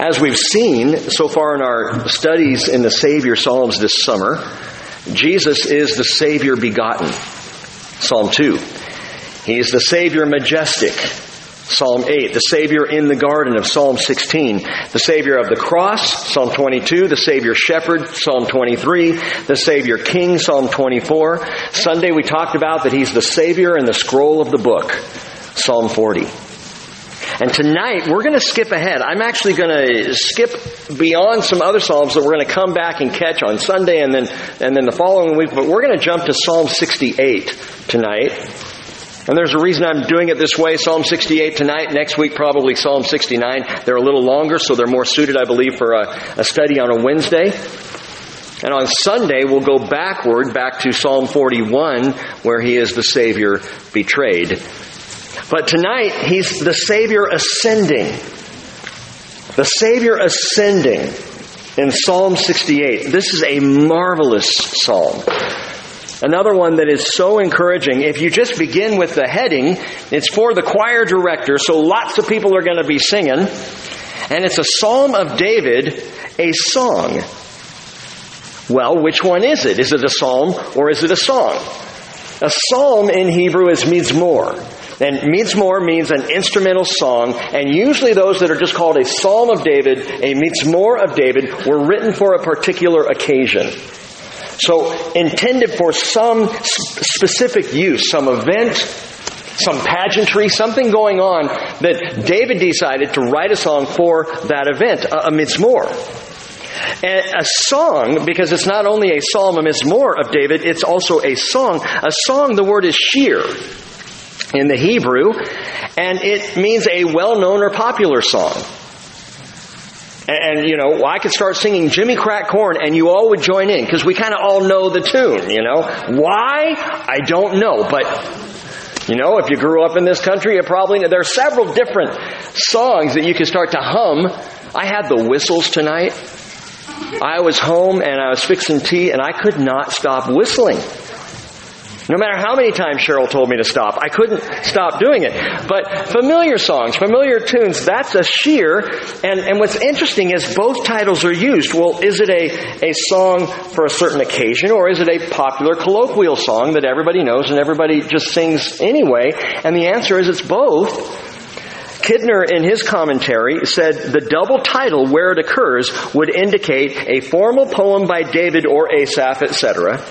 As we've seen so far in our studies in the Savior Psalms this summer, Jesus is the Savior begotten. Psalm 2. He is the Savior majestic. Psalm 8, the Savior in the garden of Psalm 16, the Savior of the cross, Psalm 22, the Savior shepherd, Psalm 23, the Savior king, Psalm 24. Sunday we talked about that He's the Savior in the scroll of the book, Psalm 40. And tonight we're going to skip ahead. I'm actually going to skip beyond some other psalms that we're going to come back and catch on Sunday and then and then the following week. But we're going to jump to Psalm 68 tonight. And there's a reason I'm doing it this way. Psalm 68 tonight, next week probably Psalm 69. They're a little longer, so they're more suited, I believe, for a, a study on a Wednesday. And on Sunday, we'll go backward, back to Psalm 41, where he is the Savior betrayed. But tonight, he's the Savior ascending. The Savior ascending in Psalm 68. This is a marvelous psalm. Another one that is so encouraging. If you just begin with the heading, it's for the choir director, so lots of people are going to be singing. And it's a psalm of David, a song. Well, which one is it? Is it a psalm or is it a song? A psalm in Hebrew is mizmor. And mizmor means an instrumental song, and usually those that are just called a psalm of David, a mizmor of David, were written for a particular occasion. So intended for some specific use, some event, some pageantry, something going on that David decided to write a song for that event, a, a mizmor. And a song, because it's not only a psalm, a mizmor of David, it's also a song. A song, the word is shir in the Hebrew, and it means a well-known or popular song. And, you know, I could start singing Jimmy Crack Corn and you all would join in because we kind of all know the tune, you know. Why? I don't know. But, you know, if you grew up in this country, you probably know. There are several different songs that you can start to hum. I had the whistles tonight. I was home and I was fixing tea and I could not stop whistling. No matter how many times Cheryl told me to stop, I couldn't stop doing it. But familiar songs, familiar tunes, that's a shir. And, and what's interesting is both titles are used. Well, is it a, a song for a certain occasion or is it a popular colloquial song that everybody knows and everybody just sings anyway? And the answer is it's both. Kidner, in his commentary, said the double title where it occurs would indicate a formal poem by David or Asaph, etc.,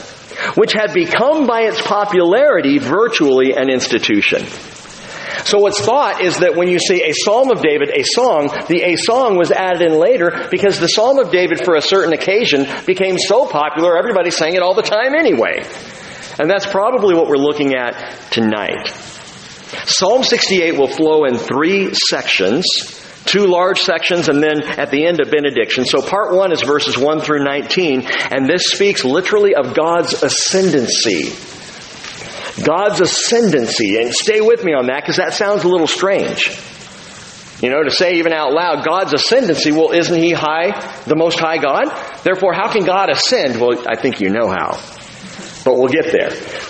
which had become by its popularity virtually an institution. So what's thought is that when you see a Psalm of David, a song, the a song was added in later because the Psalm of David for a certain occasion became so popular everybody sang it all the time anyway. And that's probably what we're looking at tonight. Psalm 68 will flow in three sections two large sections, and then at the end a benediction. So part one is verses 1 through 19, and this speaks literally of God's ascendancy. God's ascendancy. And stay with me on that because that sounds a little strange. You know, to say even out loud, God's ascendancy, well, isn't He high, the most high God? Therefore, how can God ascend? Well, I think you know how but we'll get there.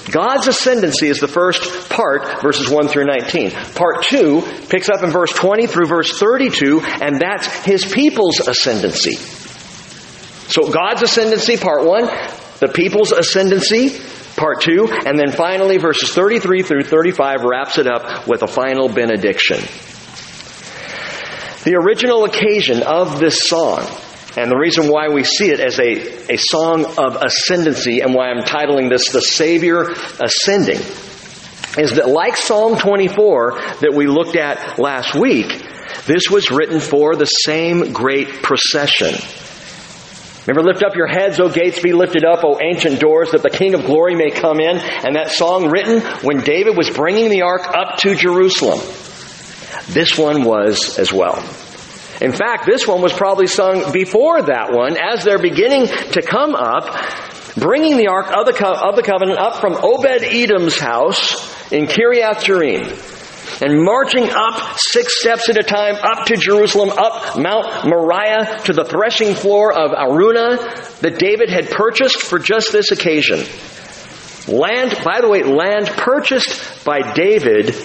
God's ascendancy is the first part, verses 1 through 19. Part 2 picks up in verse 20 through verse 32, and that's his people's ascendancy. So God's ascendancy, part 1, the people's ascendancy, part 2, and then finally verses 33 through 35 wraps it up with a final benediction. The original occasion of this song and the reason why we see it as a, a song of ascendancy and why I'm titling this The Savior Ascending is that like Psalm 24 that we looked at last week, this was written for the same great procession. Remember, lift up your heads, O gates, be lifted up, O ancient doors, that the King of glory may come in. And that song written when David was bringing the ark up to Jerusalem. This one was as well. In fact, this one was probably sung before that one as they're beginning to come up, bringing the Ark of the, Co- of the Covenant up from Obed Edom's house in Kiriath Jearim and marching up six steps at a time up to Jerusalem, up Mount Moriah to the threshing floor of Araunah that David had purchased for just this occasion. Land, by the way, land purchased by David,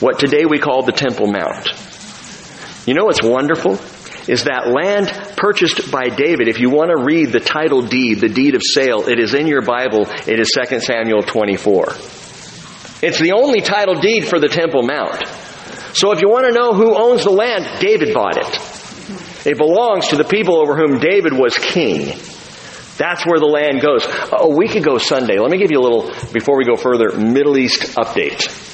what today we call the Temple Mount. You know what's wonderful? is that land purchased by David. If you want to read the title deed, the deed of sale, it is in your Bible. It is 2 Samuel 24. It's the only title deed for the Temple Mount. So if you want to know who owns the land, David bought it. It belongs to the people over whom David was king. That's where the land goes. A week ago Sunday, let me give you a little, before we go further, Middle East update.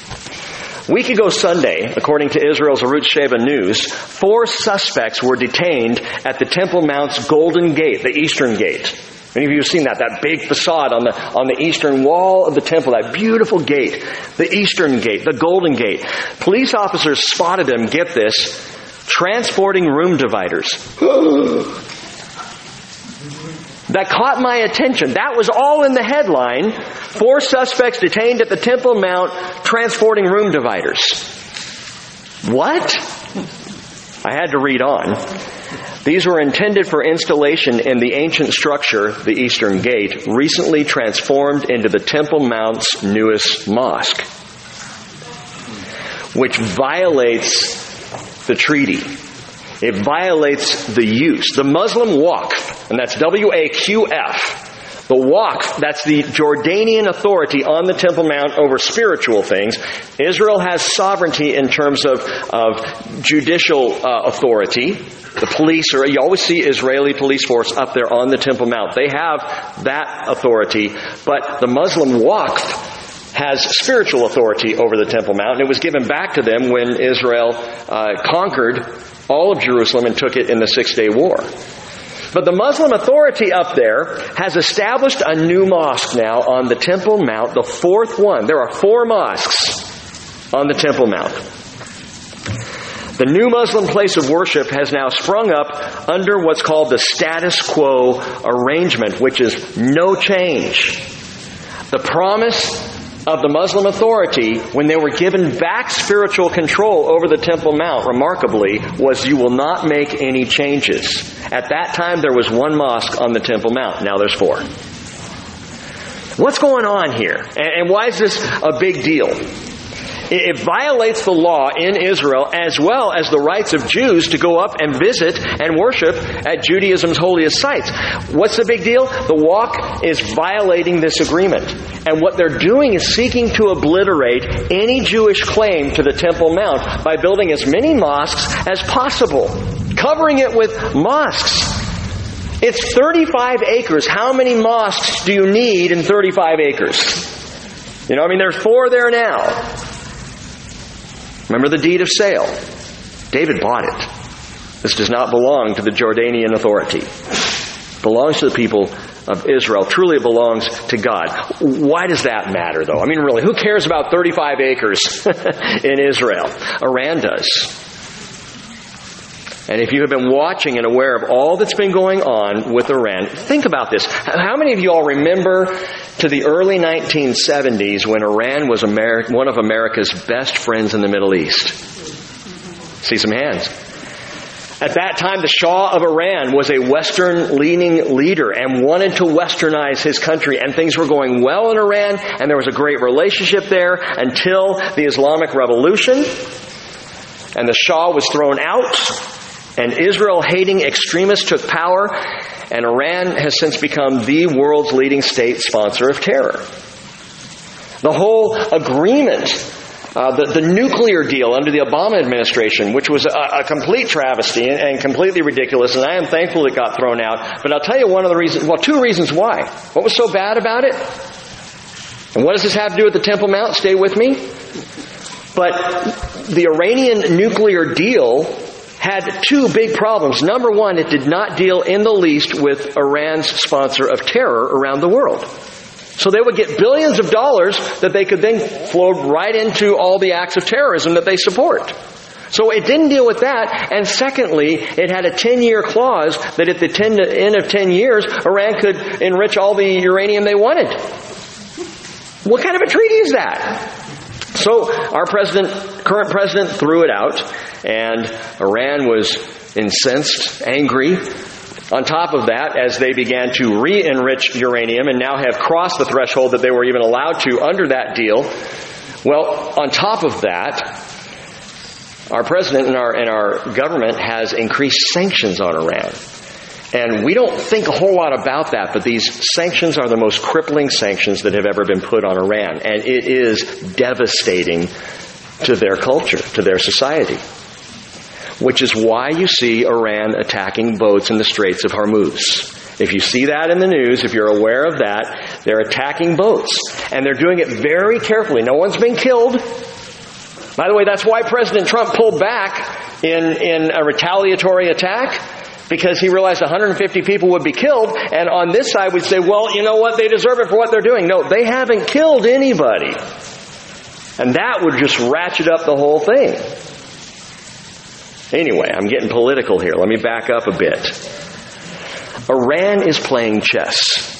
Week ago Sunday, according to Israel's Arutz Sheva News, four suspects were detained at the Temple Mount's Golden Gate, the Eastern Gate. Many of you have seen that, that big facade on the, on the eastern wall of the temple, that beautiful gate, the Eastern Gate, the Golden Gate. Police officers spotted them, get this, transporting room dividers. that caught my attention. That was all in the headline. Four suspects detained at the Temple Mount transporting room dividers. What? I had to read on. These were intended for installation in the ancient structure, the Eastern Gate, recently transformed into the Temple Mount's newest mosque, which violates the treaty. It violates the use. The Muslim Waqf, and that's W-A-Q-F, the Waqf, that's the Jordanian authority on the Temple Mount over spiritual things. Israel has sovereignty in terms of, of judicial uh, authority. The police are, you always see Israeli police force up there on the Temple Mount. They have that authority, but the Muslim Waqf has spiritual authority over the Temple Mount, and it was given back to them when Israel uh, conquered all of Jerusalem and took it in the Six Day War. But the Muslim authority up there has established a new mosque now on the Temple Mount, the fourth one. There are four mosques on the Temple Mount. The new Muslim place of worship has now sprung up under what's called the status quo arrangement, which is no change. The promise of the Muslim authority when they were given back spiritual control over the Temple Mount, remarkably, was you will not make any changes. At that time, there was one mosque on the Temple Mount. Now there's four. What's going on here? And why is this a big deal? It violates the law in Israel as well as the rights of Jews to go up and visit and worship at Judaism's holiest sites. What's the big deal? The Waqf is violating this agreement. And what they're doing is seeking to obliterate any Jewish claim to the Temple Mount by building as many mosques as possible, covering it with mosques. It's 35 acres. How many mosques do you need in 35 acres? You know, I mean, there's four there now. Remember the deed of sale? David bought it. This does not belong to the Jordanian authority. It belongs to the people of Israel. Truly it belongs to God. Why does that matter though? I mean really, who cares about 35 acres in Israel? Iran does. And if you have been watching and aware of all that's been going on with Iran, think about this. How many of you all remember to the early 1970s when Iran was one of America's best friends in the Middle East. See some hands. At that time, the Shah of Iran was a Western leaning leader and wanted to westernize his country. And things were going well in Iran, and there was a great relationship there until the Islamic Revolution. And the Shah was thrown out, and Israel hating extremists took power, and Iran has since become the world's leading state sponsor of terror. The whole agreement, uh, the, the, nuclear deal under the Obama administration, which was a, a complete travesty and, and, completely ridiculous, and I am thankful it got thrown out. But I'll tell you one of the reasons, well, two reasons why. What was so bad about it? And what does this have to do with the Temple Mount? Stay with me. But the Iranian nuclear deal had two big problems. Number one, it did not deal in the least with Iran's sponsor of terror around the world. So they would get billions of dollars that they could then flow right into all the acts of terrorism that they support. So it didn't deal with that. And secondly, it had a 10 year clause that at the 10, end of 10 years, Iran could enrich all the uranium they wanted. What kind of a treaty is that? So our president, current president, threw it out, and Iran was incensed, angry. On top of that, as they began to re enrich uranium and now have crossed the threshold that they were even allowed to under that deal, well, on top of that, Our president and our, and our government has increased sanctions on Iran. And we don't think a whole lot about that, but these sanctions are the most crippling sanctions that have ever been put on Iran. And it is devastating to their culture, to their society. Which is why you see Iran attacking boats in the Straits of Hormuz. If you see that in the news, if you're aware of that, they're attacking boats. And they're doing it very carefully. No one's been killed. By the way, that's why President Trump pulled back in, in a retaliatory attack because he realized 150 people would be killed, and on this side we'd say, well, you know what, they deserve it for what they're doing. No, they haven't killed anybody. And that would just ratchet up the whole thing. Anyway, I'm getting political here. Let me back up a bit. Iran is playing chess.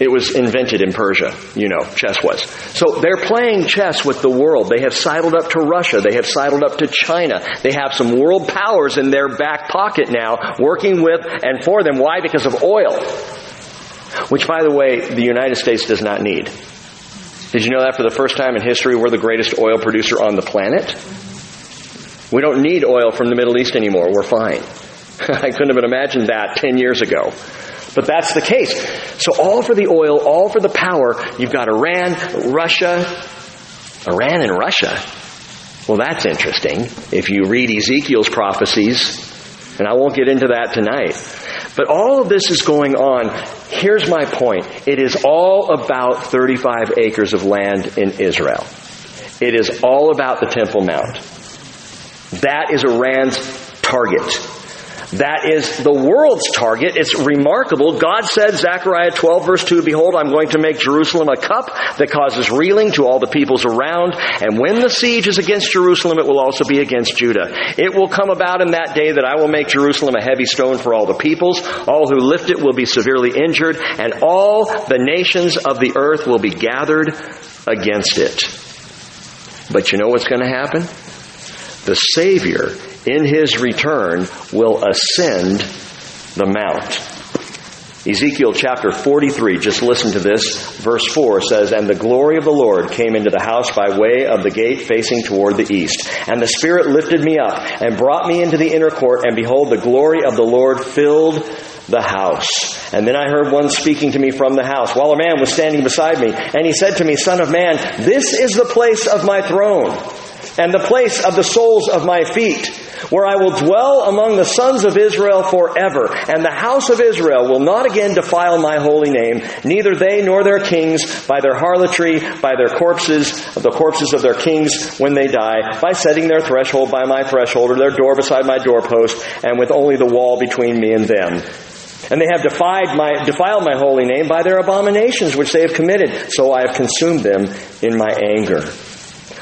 It was invented in Persia, you know, chess was. So they're playing chess with the world. They have sidled up to Russia. They have sidled up to China. They have some world powers in their back pocket now working with and for them. Why? Because of oil. Which, by the way, the United States does not need. Did you know that for the first time in history, we're the greatest oil producer on the planet? We don't need oil from the Middle East anymore. We're fine. I couldn't have imagined that 10 years ago. But that's the case. So all for the oil, all for the power. You've got Iran, Russia, Iran and Russia. Well, that's interesting. If you read Ezekiel's prophecies, and I won't get into that tonight. But all of this is going on. Here's my point. It is all about 35 acres of land in Israel. It is all about the Temple Mount. That is Iran's target. That is the world's target. It's remarkable. God said, Zechariah 12 verse 2, Behold, I'm going to make Jerusalem a cup that causes reeling to all the peoples around. And when the siege is against Jerusalem, it will also be against Judah. It will come about in that day that I will make Jerusalem a heavy stone for all the peoples. All who lift it will be severely injured, and all the nations of the earth will be gathered against it. But you know what's going to happen? The Savior in his return will ascend the mount. Ezekiel chapter 43, just listen to this. Verse 4 says, And the glory of the Lord came into the house by way of the gate facing toward the east. And the Spirit lifted me up and brought me into the inner court, and behold, the glory of the Lord filled the house. And then I heard one speaking to me from the house, while a man was standing beside me. And he said to me, Son of man, this is the place of my throne, and the place of the soles of my feet where I will dwell among the sons of Israel forever, and the house of Israel will not again defile my holy name, neither they nor their kings by their harlotry, by their corpses, of the corpses of their kings when they die, by setting their threshold by my threshold, or their door beside my doorpost, and with only the wall between me and them. And they have defied my, defiled my holy name by their abominations which they have committed. So I have consumed them in my anger.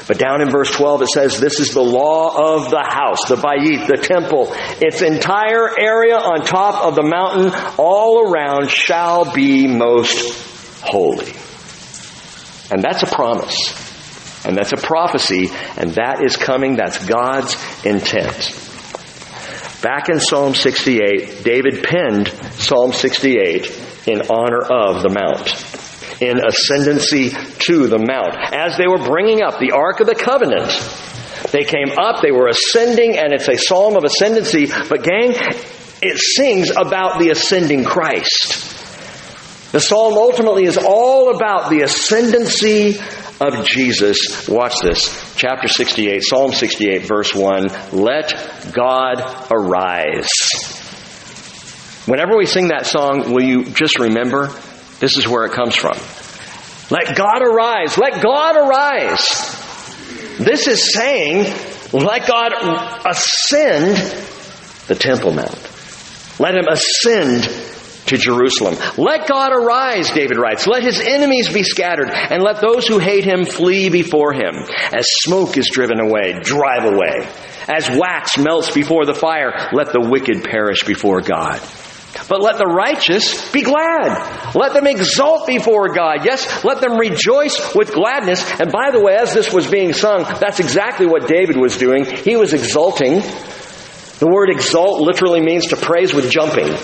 But down in verse 12 it says, this is the law of the house, the bayit, the temple. Its entire area on top of the mountain all around shall be most holy. And that's a promise. And that's a prophecy, and that is coming. That's God's intent. Back in Psalm 68, David penned Psalm 68 in honor of the mount in ascendancy to the mount. As they were bringing up the Ark of the Covenant, they came up, they were ascending, and it's a psalm of ascendancy, but gang, it sings about the ascending Christ. The psalm ultimately is all about the ascendancy of Jesus. Watch this. Chapter 68, Psalm 68, verse 1. Let God arise. Whenever we sing that song, will you just remember this is where it comes from. Let God arise. Let God arise. This is saying, let God ascend the Temple Mount. Let him ascend to Jerusalem. Let God arise, David writes. Let his enemies be scattered, and let those who hate him flee before him. As smoke is driven away, drive away. As wax melts before the fire, let the wicked perish before God. But let the righteous be glad. Let them exult before God. Yes, let them rejoice with gladness. And by the way, as this was being sung, that's exactly what David was doing. He was exulting. The word exult literally means to praise with jumping.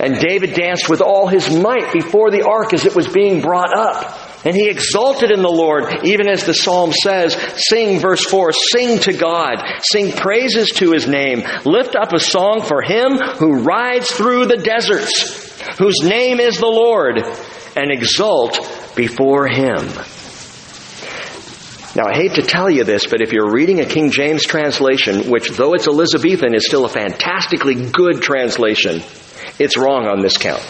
And David danced with all his might before the ark as it was being brought up. And he exalted in the Lord, even as the psalm says, sing, verse 4, sing to God, sing praises to his name, lift up a song for him who rides through the deserts, whose name is the Lord, and exult before him. Now, I hate to tell you this, but if you're reading a King James translation, which though it's Elizabethan is still a fantastically good translation, it's wrong on this count.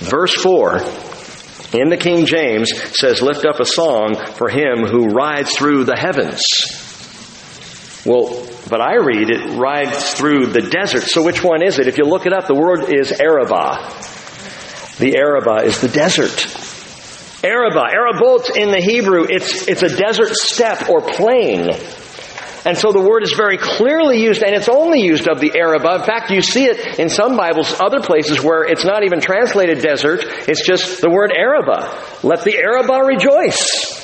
Verse 4 in the King James says, Lift up a song for him who rides through the heavens. Well, but I read it rides through the desert. So which one is it? If you look it up, the word is Arabah. The Arabah is the desert. Arabah, Arabot in the Hebrew, it's, it's a desert steppe or plain. And so the word is very clearly used, and it's only used of the Arabah. In fact, you see it in some Bibles, other places where it's not even translated desert, it's just the word Arabah. Let the Arabah rejoice.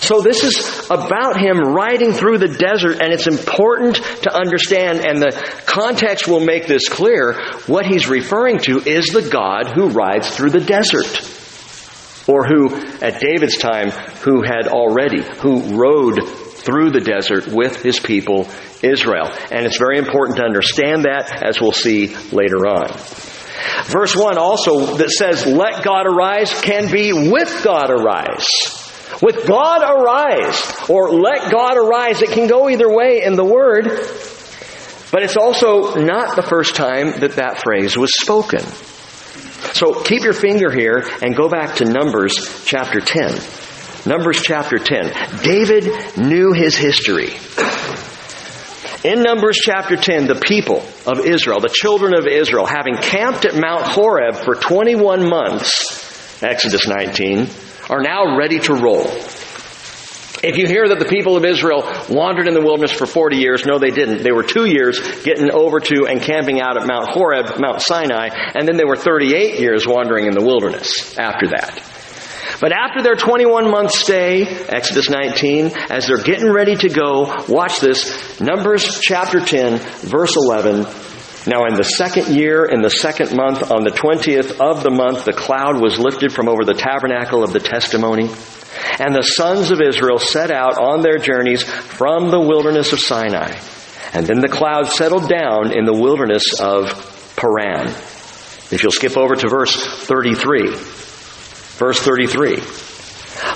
So this is about him riding through the desert, and it's important to understand, and the context will make this clear. What he's referring to is the God who rides through the desert. Or who, at David's time, who had already, who rode through the desert with his people Israel. And it's very important to understand that as we'll see later on. Verse 1 also that says, let God arise can be with God arise. With God arise, or let God arise. It can go either way in the word, but it's also not the first time that that phrase was spoken. So keep your finger here and go back to Numbers chapter 10. Numbers chapter 10. David knew his history. In Numbers chapter 10, the people of Israel, the children of Israel, having camped at Mount Horeb for 21 months, Exodus 19, are now ready to roll. If you hear that the people of Israel wandered in the wilderness for 40 years, no, they didn't. They were two years getting over to and camping out at Mount Horeb, Mount Sinai, and then they were 38 years wandering in the wilderness after that. But after their 21 month stay, Exodus 19, as they're getting ready to go, watch this, Numbers chapter 10, verse 11. Now in the second year, in the second month, on the 20th of the month, the cloud was lifted from over the tabernacle of the testimony. And the sons of Israel set out on their journeys from the wilderness of Sinai. And then the cloud settled down in the wilderness of Paran. If you'll skip over to verse 33. Verse 33.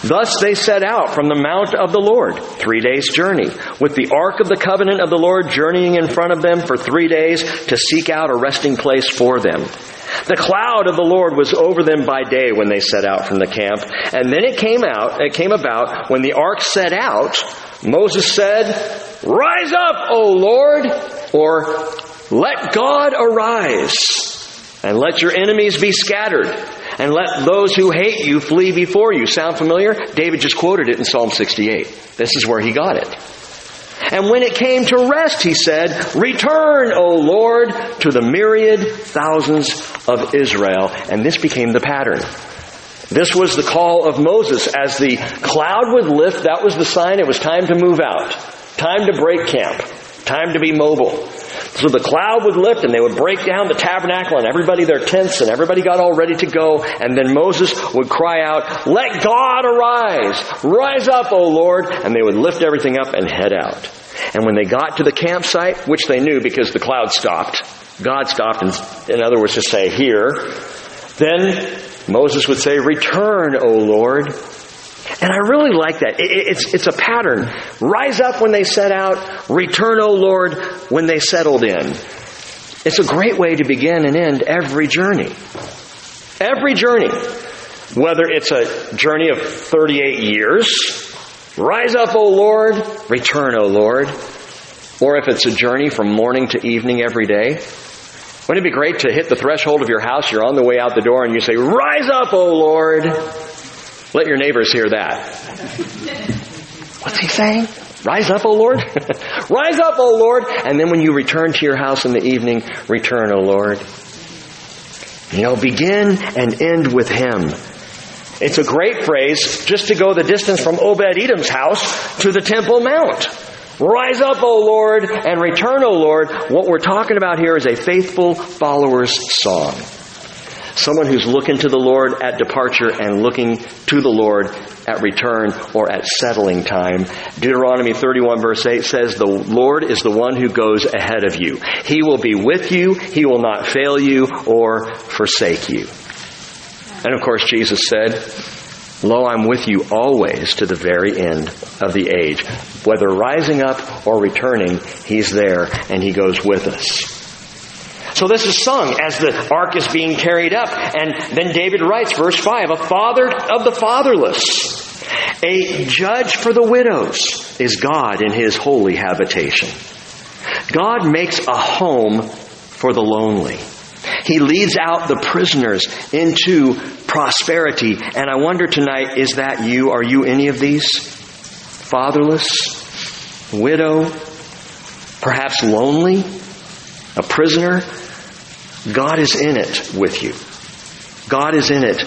Thus they set out from the mount of the Lord, three days' journey, with the ark of the covenant of the Lord journeying in front of them for three days to seek out a resting place for them. The cloud of the Lord was over them by day when they set out from the camp. And then it came out, it came about when the ark set out, Moses said, Rise up, O Lord, or let God arise, and let your enemies be scattered, and let those who hate you flee before you. Sound familiar? David just quoted it in Psalm 68. This is where he got it. And when it came to rest, he said, Return, O Lord, to the myriad thousands of Israel. And this became the pattern. This was the call of Moses. As the cloud would lift, that was the sign it was time to move out. Time to break camp. Time to be mobile. So the cloud would lift and they would break down the tabernacle and everybody their tents and everybody got all ready to go. And then Moses would cry out, let God arise! Rise up, O Lord! And they would lift everything up and head out. And when they got to the campsite, which they knew because the cloud stopped, God stopped and, in other words, to say, here, then Moses would say, return, O Lord. And I really like that. It's, it's a pattern. Rise up when they set out, return, O Lord, when they settled in. It's a great way to begin and end every journey. Every journey. Whether it's a journey of 38 years, rise up, O Lord, return, O Lord. Or if it's a journey from morning to evening every day, wouldn't it be great to hit the threshold of your house, you're on the way out the door, and you say, Rise up, O Lord! Let your neighbors hear that. What's he saying? Rise up, O Lord. Rise up, O Lord. And then when you return to your house in the evening, return, O Lord. You know, begin and end with Him. It's a great phrase just to go the distance from Obed Edom's house to the Temple Mount. Rise up, O Lord, and return, O Lord. What we're talking about here is a faithful follower's song. Someone who's looking to the Lord at departure and looking to the Lord at return or at settling time. Deuteronomy 31 verse 8 says, The Lord is the one who goes ahead of you. He will be with you. He will not fail you or forsake you. And of course, Jesus said, Lo, I'm with you always to the very end of the age. Whether rising up or returning, He's there and He goes with us. So this is sung as the ark is being carried up. And then David writes, verse 5, a father of the fatherless, a judge for the widows is God in his holy habitation. God makes a home for the lonely. He leads out the prisoners into prosperity. And I wonder tonight, is that you? Are you any of these? Fatherless, widow, perhaps lonely, a prisoner? God is in it with you. God is in it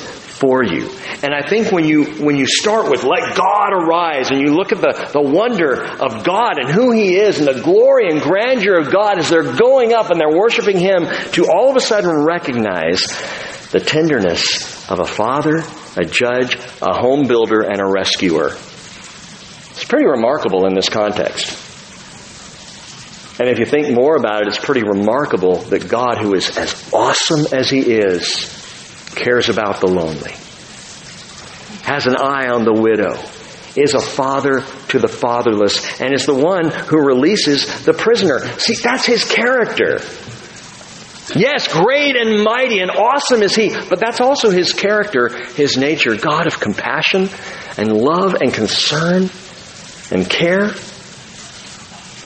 for you. And I think when you, when you start with let God arise and you look at the, the wonder of God and who He is and the glory and grandeur of God as they're going up and they're worshiping Him to all of a sudden recognize the tenderness of a father, a judge, a home builder, and a rescuer. It's pretty remarkable in this context. And if you think more about it, it's pretty remarkable that God, who is as awesome as He is, cares about the lonely, has an eye on the widow, is a father to the fatherless, and is the one who releases the prisoner. See, that's His character. Yes, great and mighty and awesome is He, but that's also His character, His nature. God of compassion and love and concern and care.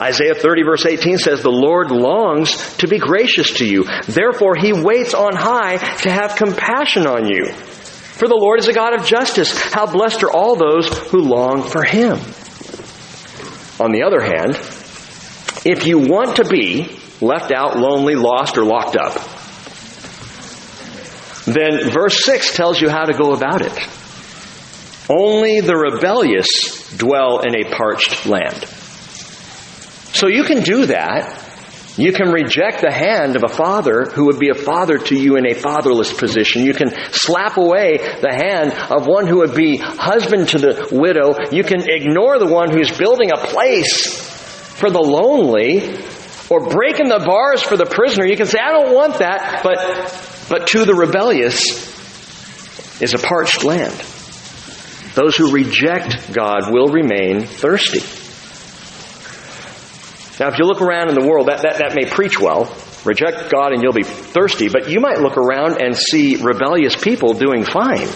Isaiah 30 verse 18 says, The Lord longs to be gracious to you. Therefore, He waits on high to have compassion on you. For the Lord is a God of justice. How blessed are all those who long for Him. On the other hand, if you want to be left out, lonely, lost, or locked up, then verse 6 tells you how to go about it. Only the rebellious dwell in a parched land. So you can do that. You can reject the hand of a father who would be a father to you in a fatherless position. You can slap away the hand of one who would be husband to the widow. You can ignore the one who's building a place for the lonely or breaking the bars for the prisoner. You can say, I don't want that, but, but to the rebellious is a parched land. Those who reject God will remain thirsty. Now, if you look around in the world, that, that, that may preach well. Reject God and you'll be thirsty, but you might look around and see rebellious people doing fine.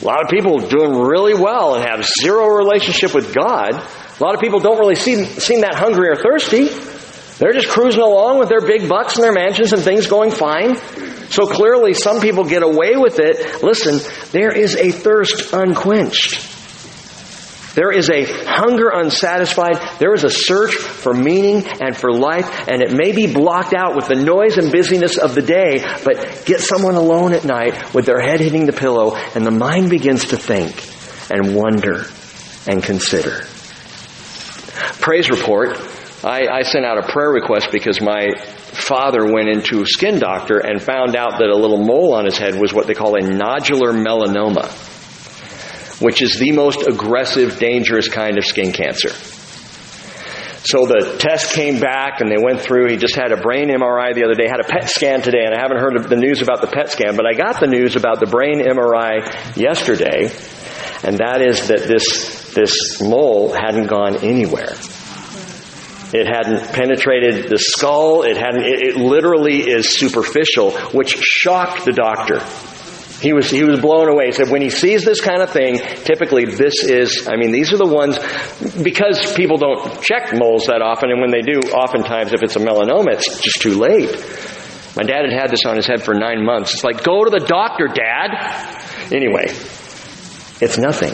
A lot of people doing really well and have zero relationship with God. A lot of people don't really seem, seem that hungry or thirsty. They're just cruising along with their big bucks and their mansions and things going fine. So clearly some people get away with it. Listen, there is a thirst unquenched. There is a hunger unsatisfied. There is a search for meaning and for life, and it may be blocked out with the noise and busyness of the day, but get someone alone at night with their head hitting the pillow, and the mind begins to think and wonder and consider. Praise report. I, I sent out a prayer request because my father went into a skin doctor and found out that a little mole on his head was what they call a nodular melanoma which is the most aggressive, dangerous kind of skin cancer. So the test came back and they went through. He just had a brain MRI the other day, had a PET scan today, and I haven't heard the news about the PET scan, but I got the news about the brain MRI yesterday, and that is that this, this mole hadn't gone anywhere. It hadn't penetrated the skull. It hadn't, it, it literally is superficial, which shocked the doctor. He was, he was blown away. He said, when he sees this kind of thing, typically this is, I mean, these are the ones, because people don't check moles that often, and when they do, oftentimes if it's a melanoma, it's just too late. My dad had had this on his head for nine months. It's like, go to the doctor, dad. Anyway, it's nothing.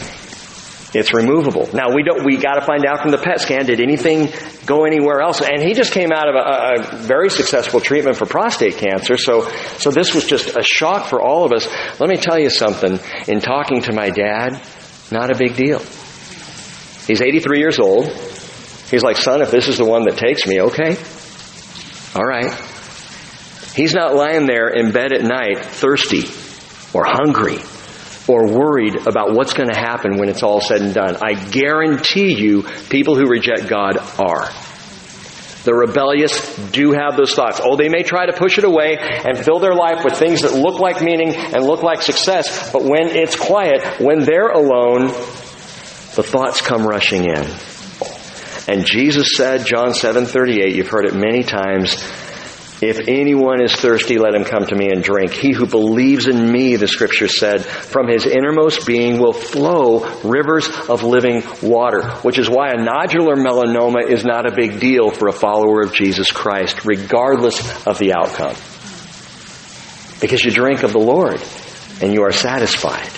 It's removable. Now we don't. We got to find out from the PET scan. Did anything go anywhere else? And he just came out of a, a, very successful treatment for prostate cancer. So, so this was just a shock for all of us. Let me tell you something. In talking to my dad, not a big deal. He's 83 years old. He's like, son, if this is the one that takes me, okay, all right. He's not lying there in bed at night thirsty or hungry or worried about what's going to happen when it's all said and done. I guarantee you, people who reject God are. The rebellious do have those thoughts. Oh, they may try to push it away and fill their life with things that look like meaning and look like success, but when it's quiet, when they're alone, the thoughts come rushing in. And Jesus said, John 7:38, you've heard it many times, if anyone is thirsty, let him come to me and drink. He who believes in me, the scripture said, from his innermost being will flow rivers of living water, which is why a nodular melanoma is not a big deal for a follower of Jesus Christ, regardless of the outcome. Because you drink of the Lord and you are satisfied.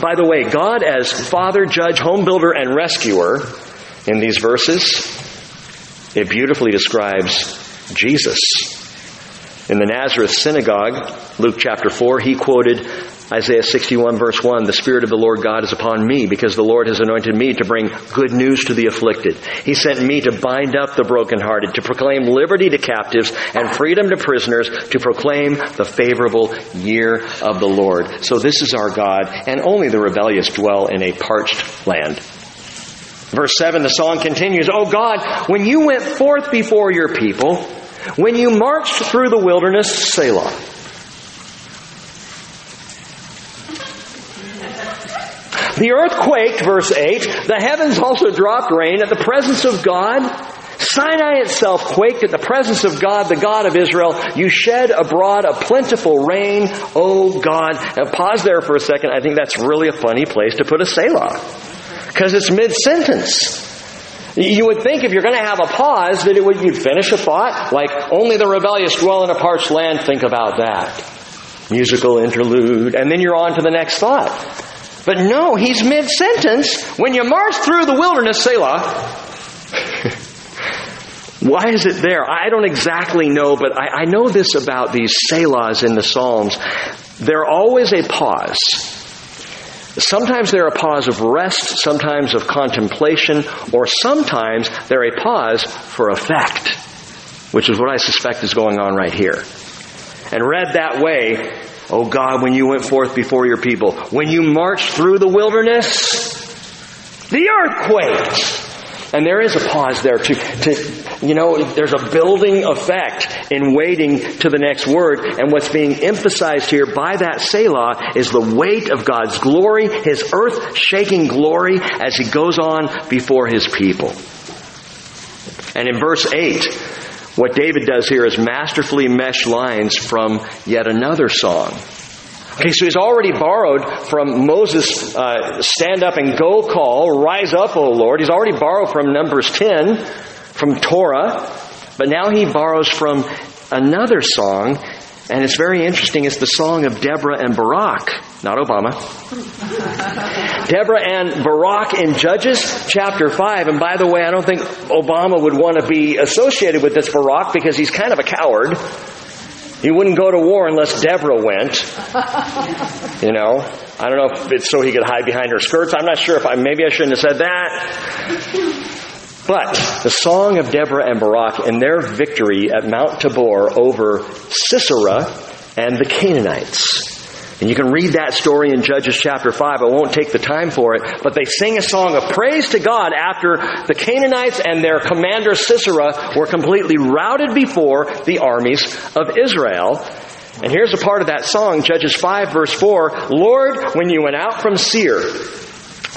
By the way, God as Father, Judge, Home Builder, and Rescuer in these verses, it beautifully describes Jesus. In the Nazareth synagogue, Luke chapter 4, he quoted Isaiah 61 verse 1, the Spirit of the Lord God is upon me because the Lord has anointed me to bring good news to the afflicted. He sent me to bind up the brokenhearted, to proclaim liberty to captives and freedom to prisoners, to proclaim the favorable year of the Lord. So this is our God, and only the rebellious dwell in a parched land. Verse 7, the song continues, Oh God, when you went forth before your people, when you marched through the wilderness, Selah. The earth quaked, verse 8. The heavens also dropped rain at the presence of God. Sinai itself quaked at the presence of God, the God of Israel. You shed abroad a plentiful rain, O God. Now pause there for a second. I think that's really a funny place to put a Selah. Because it's mid-sentence. You would think if you're going to have a pause that it would, you'd finish a thought, like, only the rebellious dwell in a parched land, think about that. Musical interlude, and then you're on to the next thought. But no, he's mid-sentence. When you march through the wilderness, Selah. Why is it there? I don't exactly know, but I, I know this about these Selahs in the Psalms. They're always a pause. Sometimes they're a pause of rest, sometimes of contemplation, or sometimes they're a pause for effect, which is what I suspect is going on right here. And read that way, oh God, when you went forth before your people, when you marched through the wilderness, the earth quaked. And there is a pause there to, to, you know, there's a building effect in waiting to the next word. And what's being emphasized here by that Selah is the weight of God's glory, His earth shaking glory as He goes on before His people. And in verse 8, what David does here is masterfully mesh lines from yet another song. Okay, so he's already borrowed from Moses' uh, stand up and go call, rise up, O Lord. He's already borrowed from Numbers 10, from Torah, but now he borrows from another song, and it's very interesting. It's the song of Deborah and Barak, not Obama. Deborah and Barak in Judges chapter 5. And by the way, I don't think Obama would want to be associated with this Barak because he's kind of a coward. He wouldn't go to war unless Deborah went. You know, I don't know if it's so he could hide behind her skirts. I'm not sure if I, maybe I shouldn't have said that. But the song of Deborah and Barak and their victory at Mount Tabor over Sisera and the Canaanites. And you can read that story in Judges chapter 5. I won't take the time for it. But they sing a song of praise to God after the Canaanites and their commander Sisera were completely routed before the armies of Israel. And here's a part of that song, Judges 5 verse 4. Lord, when you went out from Seir,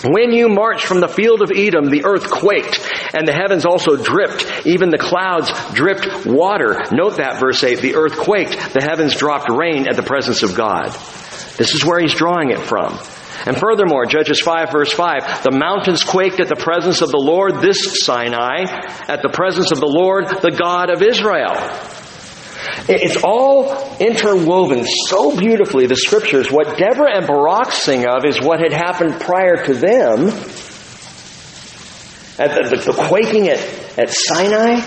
when you marched from the field of Edom, the earth quaked, and the heavens also dripped. Even the clouds dripped water. Note that verse 8. The earth quaked, the heavens dropped rain at the presence of God. This is where he's drawing it from. And furthermore, Judges 5 verse 5, the mountains quaked at the presence of the Lord, this Sinai, at the presence of the Lord, the God of Israel. It's all interwoven so beautifully, the scriptures. What Deborah and Barak sing of is what had happened prior to them. At the, the, the quaking at, at Sinai,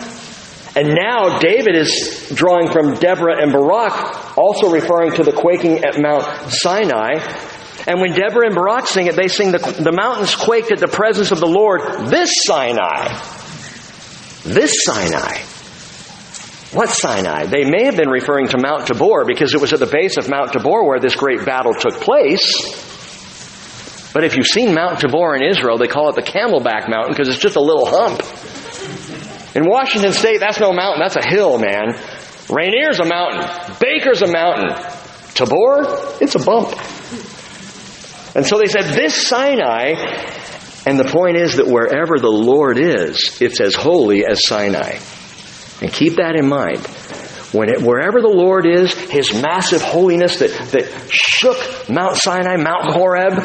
and now David is drawing from Deborah and Barak, also referring to the quaking at Mount Sinai. And when Deborah and Barak sing it, they sing the, the mountains quaked at the presence of the Lord, this Sinai. This Sinai. What Sinai? They may have been referring to Mount Tabor because it was at the base of Mount Tabor where this great battle took place. But if you've seen Mount Tabor in Israel, they call it the Camelback Mountain because it's just a little hump. In Washington State, that's no mountain, that's a hill, man. Rainier's a mountain. Baker's a mountain. Tabor, it's a bump. And so they said, this Sinai, and the point is that wherever the Lord is, it's as holy as Sinai. And keep that in mind. When it, wherever the Lord is, His massive holiness that, that shook Mount Sinai, Mount Horeb,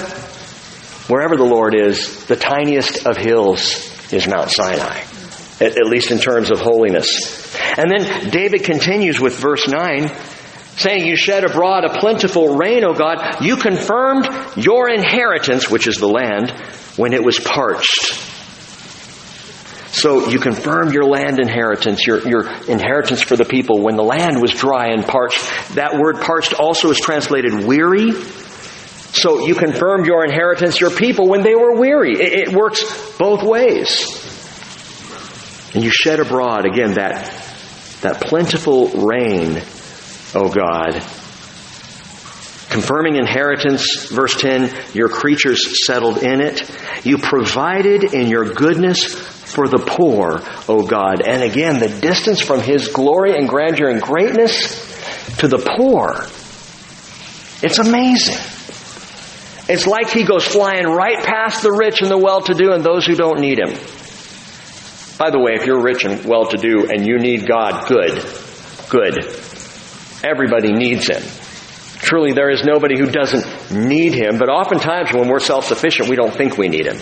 wherever the Lord is, the tiniest of hills is Mount Sinai at, at least in terms of holiness. And then David continues with verse 9 saying, You shed abroad a plentiful rain, O God. You confirmed your inheritance, which is the land, when it was parched. So you confirmed your land inheritance, your, your inheritance for the people when the land was dry and parched. That word parched also is translated weary. So you confirmed your inheritance, your people, when they were weary. It, it works both ways. And you shed abroad, again, that, that plentiful rain, O God. Confirming inheritance, verse 10, your creatures settled in it. You provided in your goodness for the poor, O God. And again, the distance from His glory and grandeur and greatness to the poor. It's amazing. It's like He goes flying right past the rich and the well-to-do and those who don't need Him. By the way, if you're rich and well to do and you need God, good. Good. Everybody needs Him. Truly, there is nobody who doesn't need Him, but oftentimes when we're self sufficient, we don't think we need Him.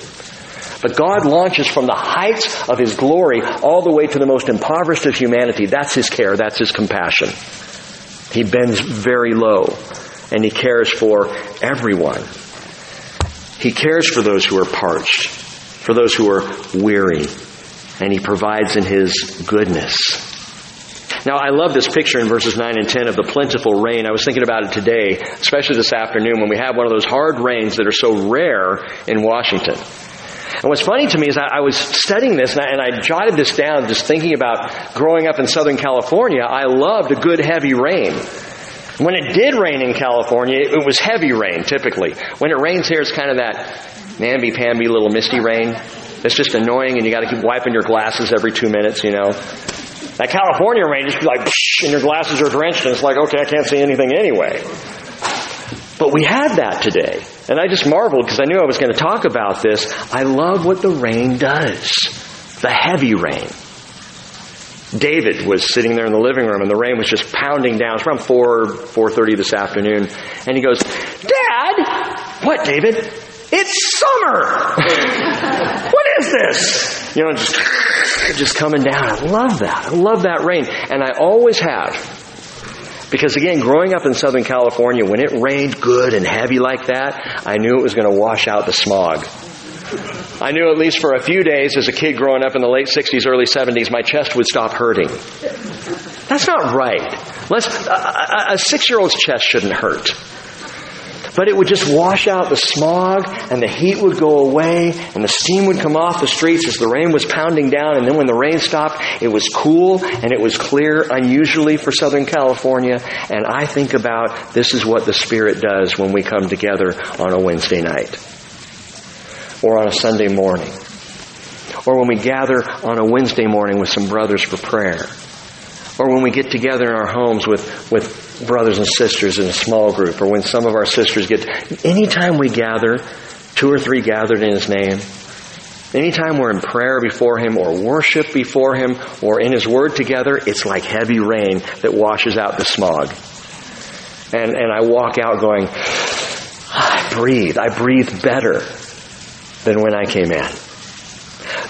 But God launches from the heights of His glory all the way to the most impoverished of humanity. That's His care, that's His compassion. He bends very low, and He cares for everyone. He cares for those who are parched, for those who are weary, and He provides in His goodness. Now, I love this picture in verses 9 and 10 of the plentiful rain. I was thinking about it today, especially this afternoon when we have one of those hard rains that are so rare in Washington. And what's funny to me is I, I was studying this and I, and I, jotted this down just thinking about growing up in Southern California. I loved a good heavy rain. When it did rain in California, it, was heavy rain typically. When it rains here, it's kind of that namby-pamby little misty rain. It's just annoying and you gotta keep wiping your glasses every two minutes, you know. That California rain just be like, and your glasses are drenched and it's like, okay, I can't see anything anyway. But we had that today. And I just marveled because I knew I was going to talk about this. I love what the rain does. The heavy rain. David was sitting there in the living room and the rain was just pounding down. It's around 4, 4.30 this afternoon. And he goes, Dad! What, David? It's summer! what is this? You know, just, just coming down. I love that. I love that rain. And I always have. Because again, growing up in Southern California, when it rained good and heavy like that, I knew it was going to wash out the smog. I knew at least for a few days as a kid growing up in the late 60s, early 70s, my chest would stop hurting. That's not right. Let's, a, a, a six year old's chest shouldn't hurt. But it would just wash out the smog and the heat would go away and the steam would come off the streets as the rain was pounding down. And then when the rain stopped, it was cool and it was clear, unusually for Southern California. And I think about this is what the Spirit does when we come together on a Wednesday night or on a Sunday morning or when we gather on a Wednesday morning with some brothers for prayer or when we get together in our homes with, with brothers and sisters in a small group, or when some of our sisters get, anytime we gather, two or three gathered in His name, anytime we're in prayer before Him, or worship before Him, or in His Word together, it's like heavy rain that washes out the smog. And, and I walk out going, ah, I breathe. I breathe better than when I came in.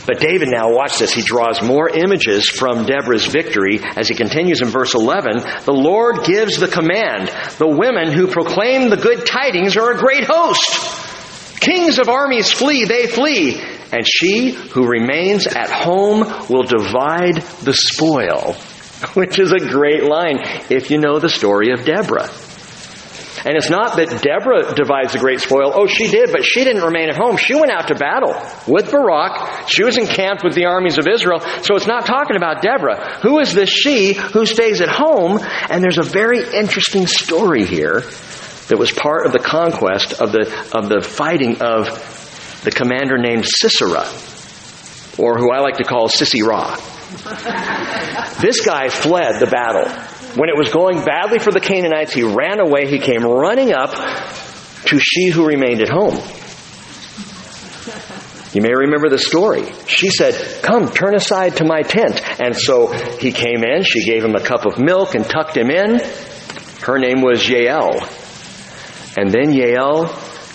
But David now, watch this, he draws more images from Deborah's victory as he continues in verse 11. The Lord gives the command. The women who proclaim the good tidings are a great host. Kings of armies flee, they flee. And she who remains at home will divide the spoil. Which is a great line if you know the story of Deborah. And it's not that Deborah divides the great spoil. Oh, she did, but she didn't remain at home. She went out to battle with Barak. She was encamped with the armies of Israel. So it's not talking about Deborah. Who is this she who stays at home? And there's a very interesting story here that was part of the conquest of the, of the fighting of the commander named Sisera, or who I like to call Sisera. this guy fled the battle. When it was going badly for the Canaanites, he ran away. He came running up to she who remained at home. You may remember the story. She said, Come, turn aside to my tent. And so he came in. She gave him a cup of milk and tucked him in. Her name was Jael. And then Jael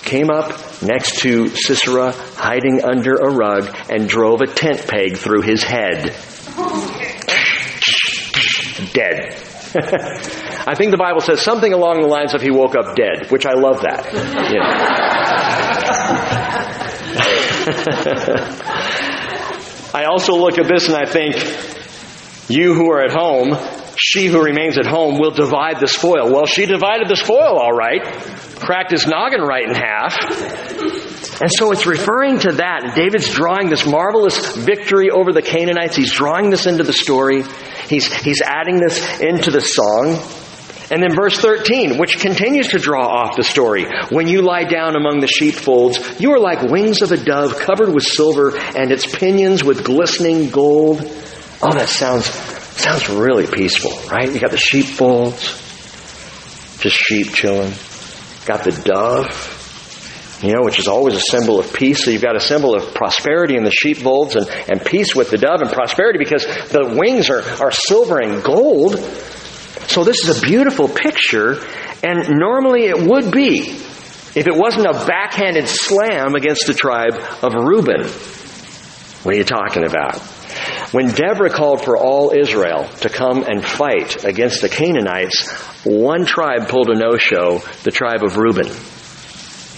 came up next to Sisera, hiding under a rug, and drove a tent peg through his head. Oh, dead. I think the Bible says something along the lines of he woke up dead, which I love that. I also look at this and I think, you who are at home, she who remains at home will divide the spoil. Well, she divided the spoil all right, cracked his noggin right in half. And so it's referring to that. David's drawing this marvelous victory over the Canaanites. He's drawing this into the story. He's, he's adding this into the song. And then verse 13, which continues to draw off the story. When you lie down among the sheepfolds, you are like wings of a dove covered with silver and its pinions with glistening gold. Oh, that sounds Sounds really peaceful, right? You got the sheepfolds, just sheep chilling. Got the dove, you know, which is always a symbol of peace. So you've got a symbol of prosperity in the sheepfolds and, and peace with the dove and prosperity because the wings are, are silver and gold. So this is a beautiful picture, and normally it would be if it wasn't a backhanded slam against the tribe of Reuben. What are you talking about? When Deborah called for all Israel to come and fight against the Canaanites, one tribe pulled a no-show, the tribe of Reuben.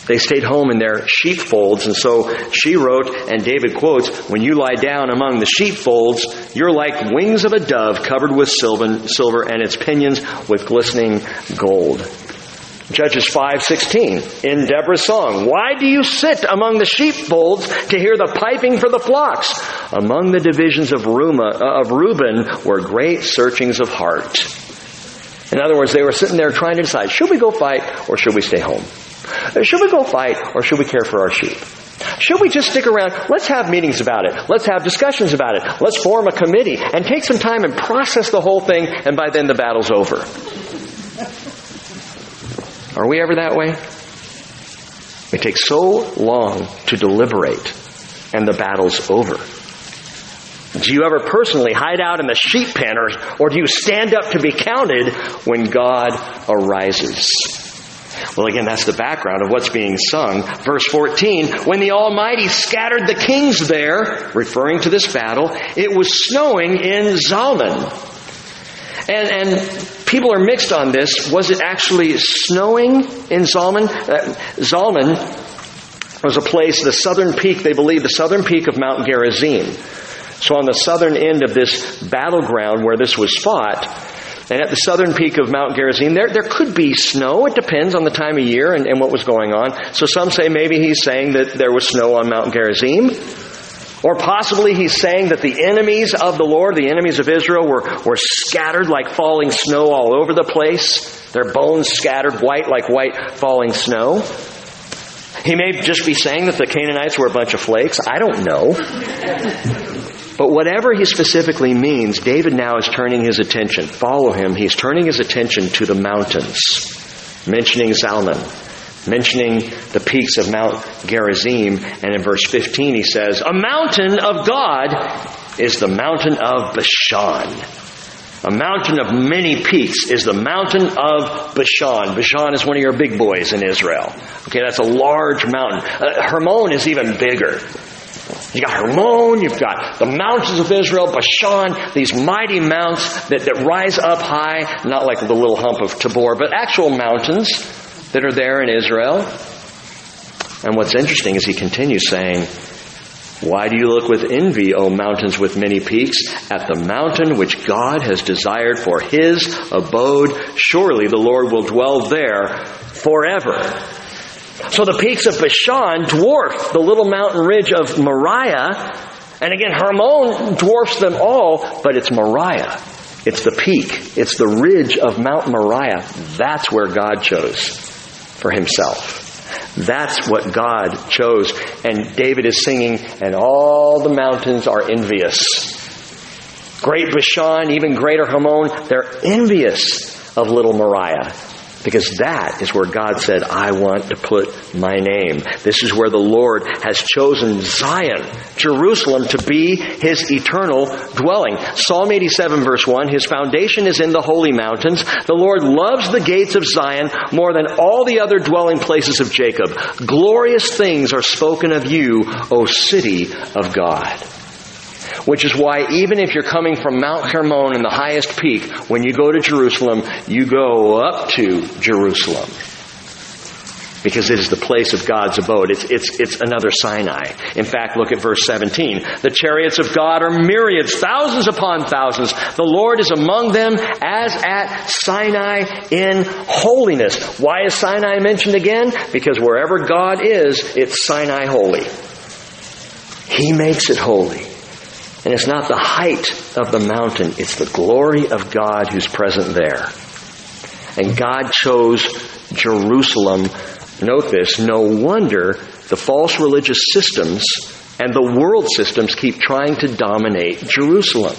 They stayed home in their sheepfolds, and so she wrote, and David quotes, When you lie down among the sheepfolds, you're like wings of a dove covered with silver and its pinions with glistening gold. Judges 5:16 in Deborah's song, "Why do you sit among the sheepfolds to hear the piping for the flocks? Among the divisions of, Ruma, uh, of Reuben were great searchings of heart." In other words, they were sitting there trying to decide, should we go fight or should we stay home? Should we go fight or should we care for our sheep? Should we just stick around? Let's have meetings about it. Let's have discussions about it. Let's form a committee and take some time and process the whole thing, and by then the battle's over. Are we ever that way? It takes so long to deliberate, and the battle's over. Do you ever personally hide out in the sheep pen, or, or do you stand up to be counted when God arises? Well, again, that's the background of what's being sung. Verse 14, when the Almighty scattered the kings there, referring to this battle, it was snowing in Zalmon. And, and people are mixed on this. Was it actually snowing in Zalmon? Uh, Zalmon was a place, the southern peak, they believe, the southern peak of Mount Gerizim. So on the southern end of this battleground where this was fought, and at the southern peak of Mount Gerizim, there, there could be snow. It depends on the time of year and, and what was going on. So some say maybe he's saying that there was snow on Mount Gerizim. Or possibly he's saying that the enemies of the Lord, the enemies of Israel, were, were scattered like falling snow all over the place. Their bones scattered white like white falling snow. He may just be saying that the Canaanites were a bunch of flakes. I don't know. But whatever he specifically means, David now is turning his attention. Follow him. He's turning his attention to the mountains, mentioning Zalmon mentioning the peaks of Mount Gerizim. And in verse 15, he says, A mountain of God is the mountain of Bashan. A mountain of many peaks is the mountain of Bashan. Bashan is one of your big boys in Israel. Okay, that's a large mountain. Uh, Hermon is even bigger. You got Hermon, you've got the mountains of Israel, Bashan, these mighty mounts that, that rise up high, not like the little hump of Tabor, but actual mountains that are there in Israel. And what's interesting is he continues saying, Why do you look with envy, O mountains with many peaks, at the mountain which God has desired for his abode? Surely the Lord will dwell there forever. So the peaks of Bashan dwarf the little mountain ridge of Moriah, and again, Hermon dwarfs them all, but it's Moriah. It's the peak. It's the ridge of Mount Moriah. That's where God chose for himself. That's what God chose. And David is singing, and all the mountains are envious. Great Bashan, even greater Hermon, they're envious of little Moriah. Because that is where God said, I want to put my name. This is where the Lord has chosen Zion, Jerusalem, to be his eternal dwelling. Psalm 87 verse 1, his foundation is in the holy mountains. The Lord loves the gates of Zion more than all the other dwelling places of Jacob. Glorious things are spoken of you, O city of God. Which is why even if you're coming from Mount Hermon in the highest peak, when you go to Jerusalem, you go up to Jerusalem. Because it is the place of God's abode. It's, it's, it's another Sinai. In fact, look at verse 17. The chariots of God are myriads, thousands upon thousands. The Lord is among them as at Sinai in holiness. Why is Sinai mentioned again? Because wherever God is, it's Sinai holy. He makes it holy. And it's not the height of the mountain, it's the glory of God who's present there. And God chose Jerusalem. Note this, no wonder the false religious systems and the world systems keep trying to dominate Jerusalem.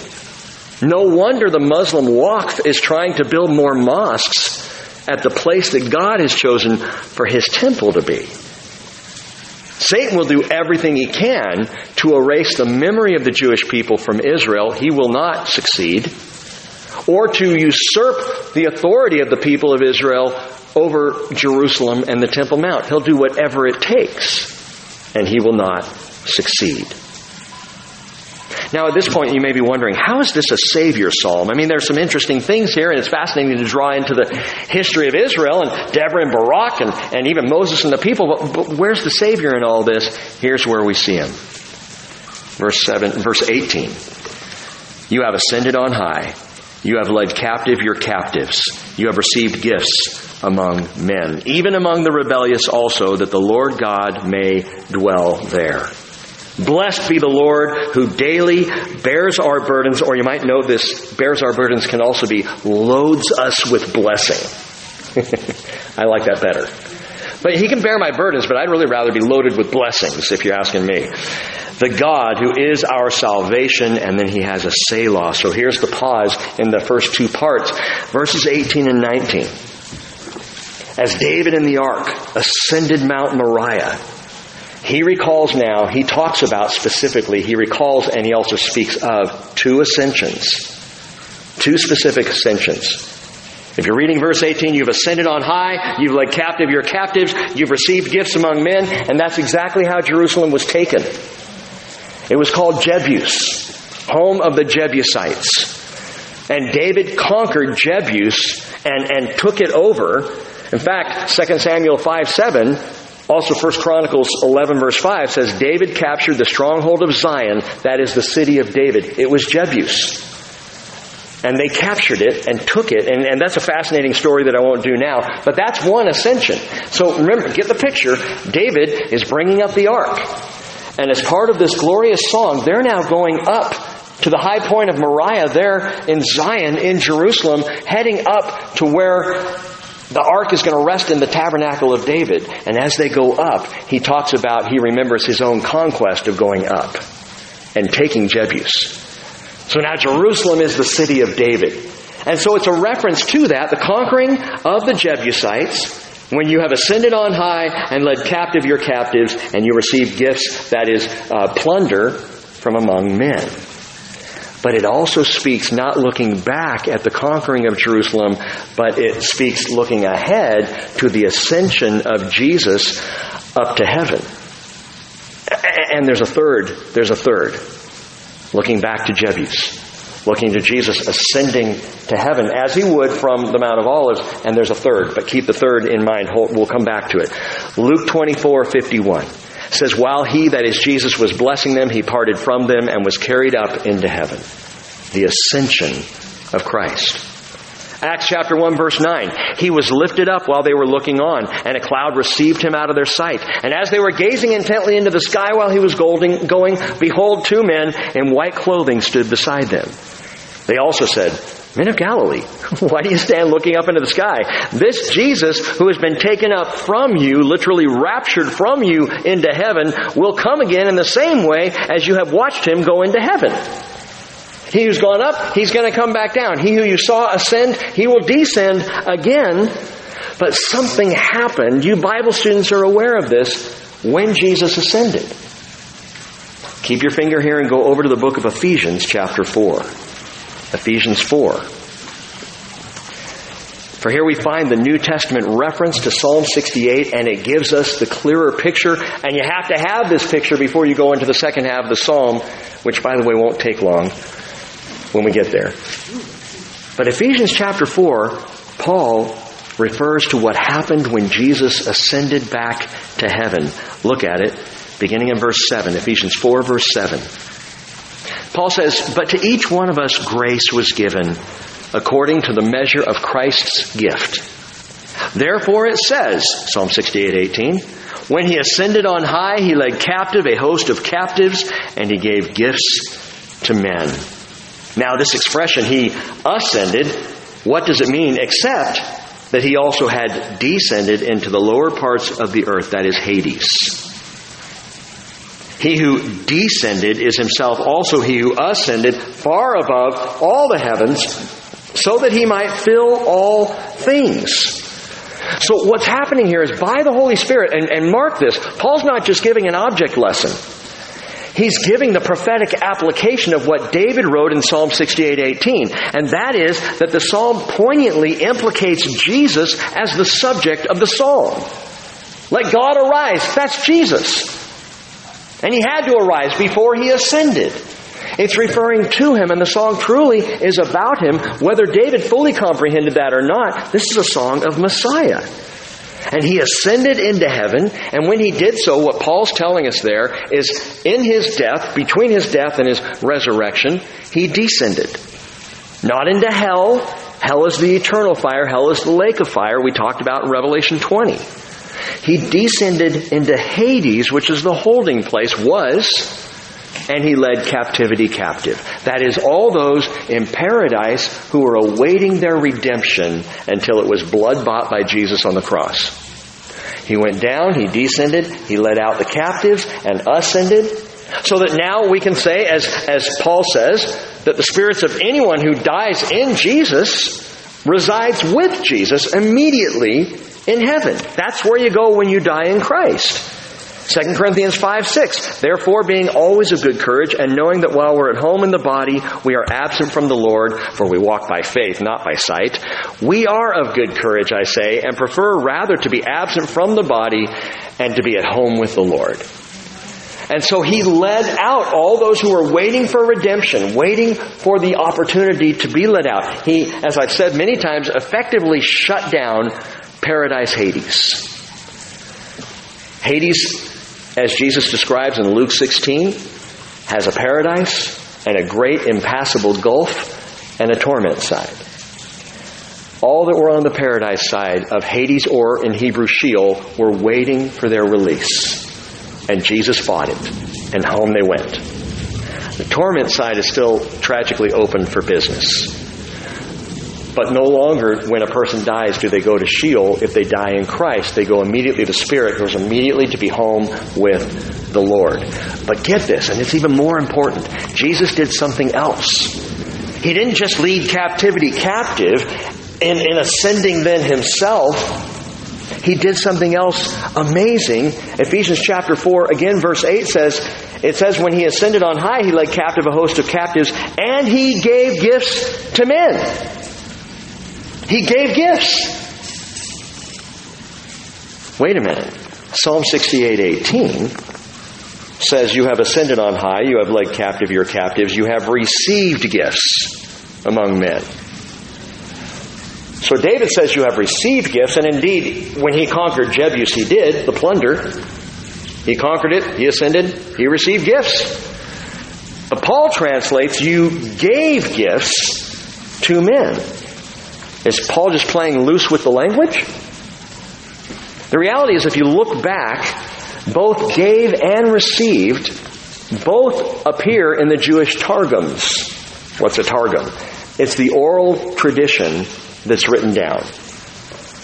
No wonder the Muslim Waqf is trying to build more mosques at the place that God has chosen for his temple to be. Satan will do everything he can to erase the memory of the Jewish people from Israel. He will not succeed. Or to usurp the authority of the people of Israel over Jerusalem and the Temple Mount. He'll do whatever it takes, and he will not succeed. Now, at this point, you may be wondering, how is this a Savior psalm? I mean, there's some interesting things here, and it's fascinating to draw into the history of Israel and Deborah and Barak and, and even Moses and the people. But, but where's the Savior in all this? Here's where we see him. Verse 7, verse 18. You have ascended on high. You have led captive your captives. You have received gifts among men, even among the rebellious also, that the Lord God may dwell there. Blessed be the Lord who daily bears our burdens, or you might know this, bears our burdens can also be loads us with blessing. I like that better. But he can bear my burdens, but I'd really rather be loaded with blessings, if you're asking me. The God who is our salvation, and then he has a Selah. So here's the pause in the first two parts, verses 18 and 19. As David in the ark ascended Mount Moriah, he recalls now, he talks about specifically, he recalls and he also speaks of two ascensions. Two specific ascensions. If you're reading verse 18, you've ascended on high, you've led captive your captives, you've received gifts among men, and that's exactly how Jerusalem was taken. It was called Jebus, home of the Jebusites. And David conquered Jebus and, and took it over. In fact, 2 Samuel 5 7 also, 1 Chronicles 11 verse 5 says, David captured the stronghold of Zion, that is the city of David. It was Jebus. And they captured it and took it, and, and that's a fascinating story that I won't do now, but that's one ascension. So remember, get the picture. David is bringing up the ark. And as part of this glorious song, they're now going up to the high point of Moriah there in Zion, in Jerusalem, heading up to where the ark is going to rest in the tabernacle of David. And as they go up, he talks about, he remembers his own conquest of going up and taking Jebus. So now Jerusalem is the city of David. And so it's a reference to that, the conquering of the Jebusites, when you have ascended on high and led captive your captives, and you receive gifts, that is, uh, plunder from among men. But it also speaks not looking back at the conquering of Jerusalem, but it speaks looking ahead to the ascension of Jesus up to heaven. And there's a third, there's a third. Looking back to Jebus, looking to Jesus ascending to heaven as he would from the Mount of Olives, and there's a third, but keep the third in mind. We'll come back to it. Luke 24, 51 says, While he, that is Jesus, was blessing them, he parted from them and was carried up into heaven. The ascension of Christ. Acts chapter 1 verse 9. He was lifted up while they were looking on, and a cloud received him out of their sight. And as they were gazing intently into the sky while he was going, behold, two men in white clothing stood beside them. They also said, Men of Galilee, why do you stand looking up into the sky? This Jesus who has been taken up from you, literally raptured from you into heaven, will come again in the same way as you have watched him go into heaven. He who's gone up, he's going to come back down. He who you saw ascend, he will descend again. But something happened. You Bible students are aware of this when Jesus ascended. Keep your finger here and go over to the book of Ephesians, chapter 4. Ephesians 4. For here we find the New Testament reference to Psalm 68, and it gives us the clearer picture. And you have to have this picture before you go into the second half of the Psalm, which, by the way, won't take long when we get there. But Ephesians chapter 4, Paul refers to what happened when Jesus ascended back to heaven. Look at it, beginning in verse 7, Ephesians 4, verse 7. Paul says, But to each one of us grace was given according to the measure of Christ's gift. Therefore it says, Psalm 68, 18, when he ascended on high, he led captive a host of captives, and he gave gifts to men. Now, this expression, he ascended, what does it mean except that he also had descended into the lower parts of the earth, that is Hades? He who descended is himself also he who ascended far above all the heavens so that he might fill all things. So what's happening here is by the Holy Spirit, and, and mark this, Paul's not just giving an object lesson. He's giving the prophetic application of what David wrote in Psalm 68:18, and that is that the psalm poignantly implicates Jesus as the subject of the psalm. Let God arise. That's Jesus. And he had to arise before he ascended. It's referring to him, and the song truly is about him. Whether David fully comprehended that or not, this is a song of Messiah. And he ascended into heaven, and when he did so, what Paul's telling us there is in his death, between his death and his resurrection, he descended. Not into hell. Hell is the eternal fire. Hell is the lake of fire we talked about in Revelation 20. He descended into Hades, which is the holding place, was, and he led captivity captive. That is, all those in paradise who were awaiting their redemption until it was blood bought by Jesus on the cross. He went down, he descended, he led out the captives, and ascended, so that now we can say, as, as Paul says, that the spirits of anyone who dies in Jesus resides with Jesus immediately in heaven. That's where you go when you die in Christ. 2 Corinthians 5 6. Therefore, being always of good courage, and knowing that while we're at home in the body, we are absent from the Lord, for we walk by faith, not by sight. We are of good courage, I say, and prefer rather to be absent from the body and to be at home with the Lord. And so he led out all those who were waiting for redemption, waiting for the opportunity to be led out. He, as I've said many times, effectively shut down paradise Hades. Hades as Jesus describes in Luke 16, has a paradise and a great impassable gulf and a torment side. All that were on the paradise side of Hades or in Hebrew Sheol were waiting for their release. And Jesus fought it, and home they went. The torment side is still tragically open for business. But no longer, when a person dies, do they go to Sheol. If they die in Christ, they go immediately, the Spirit goes immediately to be home with the Lord. But get this, and it's even more important. Jesus did something else. He didn't just lead captivity captive in, in ascending then himself. He did something else amazing. Ephesians chapter 4, again, verse 8 says, it says, when he ascended on high, he led captive a host of captives, and he gave gifts to men. He gave gifts. Wait a minute. Psalm 68 18 says, You have ascended on high, you have led captive your captives, you have received gifts among men. So David says, You have received gifts, and indeed, when he conquered Jebus, he did, the plunder. He conquered it, he ascended, he received gifts. But Paul translates, You gave gifts to men. Is Paul just playing loose with the language? The reality is, if you look back, both gave and received both appear in the Jewish Targums. What's a Targum? It's the oral tradition that's written down.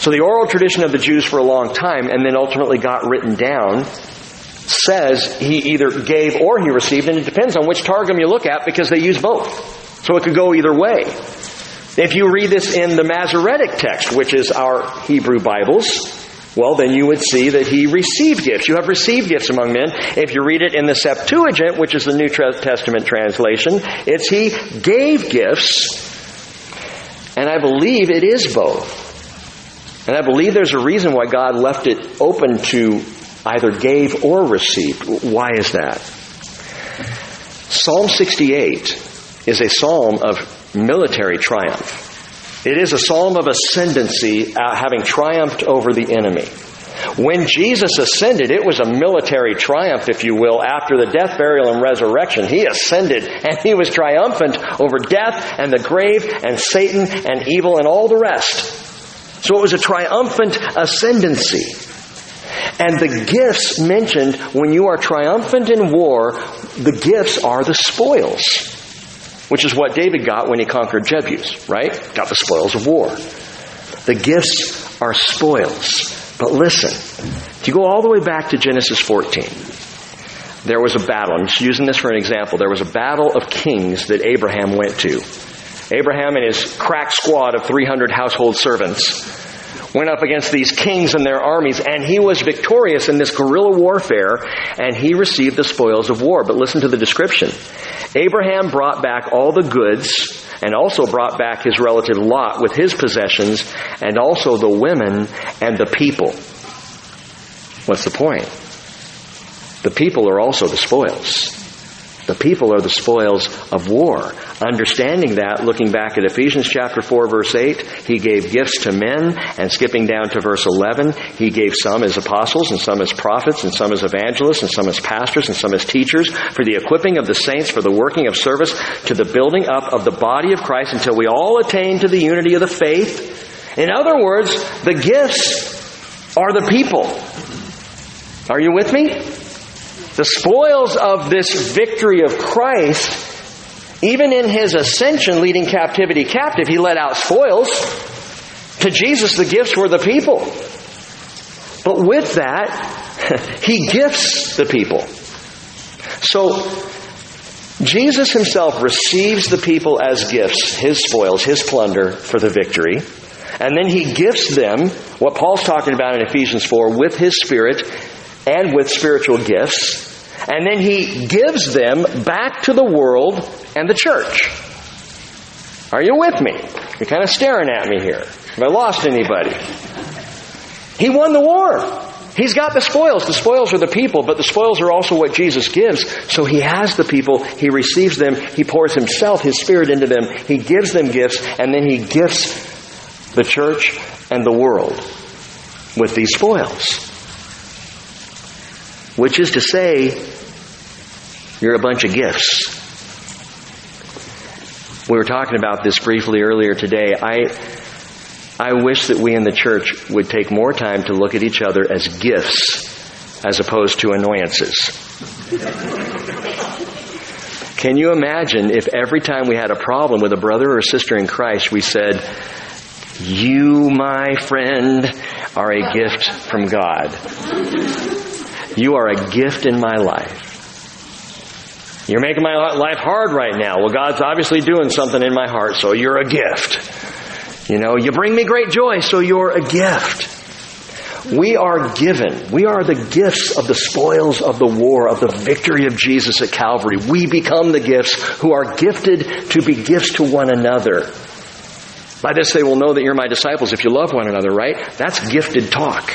So the oral tradition of the Jews for a long time and then ultimately got written down says he either gave or he received, and it depends on which Targum you look at because they use both. So it could go either way. If you read this in the Masoretic text, which is our Hebrew Bibles, well, then you would see that he received gifts. You have received gifts among men. If you read it in the Septuagint, which is the New Testament translation, it's he gave gifts. And I believe it is both. And I believe there's a reason why God left it open to either gave or received. Why is that? Psalm 68 is a psalm of military triumph. It is a psalm of ascendancy, uh, having triumphed over the enemy. When Jesus ascended, it was a military triumph, if you will, after the death, burial, and resurrection. He ascended and he was triumphant over death and the grave and Satan and evil and all the rest. So it was a triumphant ascendancy. And the gifts mentioned when you are triumphant in war, the gifts are the spoils which is what David got when he conquered Jebus, right? Got the spoils of war. The gifts are spoils. But listen, if you go all the way back to Genesis 14, there was a battle. I'm just using this for an example. There was a battle of kings that Abraham went to. Abraham and his crack squad of 300 household servants went up against these kings and their armies, and he was victorious in this guerrilla warfare, and he received the spoils of war. But listen to the description. Abraham brought back all the goods, and also brought back his relative Lot with his possessions, and also the women and the people. What's the point? The people are also the spoils. The people are the spoils of war. Understanding that, looking back at Ephesians chapter 4 verse 8, he gave gifts to men, and skipping down to verse 11, he gave some as apostles, and some as prophets, and some as evangelists, and some as pastors, and some as teachers, for the equipping of the saints, for the working of service, to the building up of the body of Christ, until we all attain to the unity of the faith. In other words, the gifts are the people. Are you with me? The spoils of this victory of Christ, even in his ascension leading captivity captive, he let out spoils. To Jesus, the gifts were the people. But with that, he gifts the people. So, Jesus himself receives the people as gifts, his spoils, his plunder for the victory. And then he gifts them, what Paul's talking about in Ephesians 4, with his Spirit and with spiritual gifts. And then he gives them back to the world and the church. Are you with me? You're kind of staring at me here. Have I lost anybody? He won the war. He's got the spoils. The spoils are the people, but the spoils are also what Jesus gives. So he has the people, he receives them, he pours himself, his spirit into them, he gives them gifts, and then he gifts the church and the world with these spoils. Which is to say, you're a bunch of gifts. We were talking about this briefly earlier today. I, I wish that we in the church would take more time to look at each other as gifts as opposed to annoyances. Can you imagine if every time we had a problem with a brother or sister in Christ, we said, You, my friend, are a gift from God. You are a gift in my life. You're making my life hard right now. Well, God's obviously doing something in my heart, so you're a gift. You know, you bring me great joy, so you're a gift. We are given. We are the gifts of the spoils of the war, of the victory of Jesus at Calvary. We become the gifts who are gifted to be gifts to one another. By this they will know that you're my disciples if you love one another, right? That's gifted talk.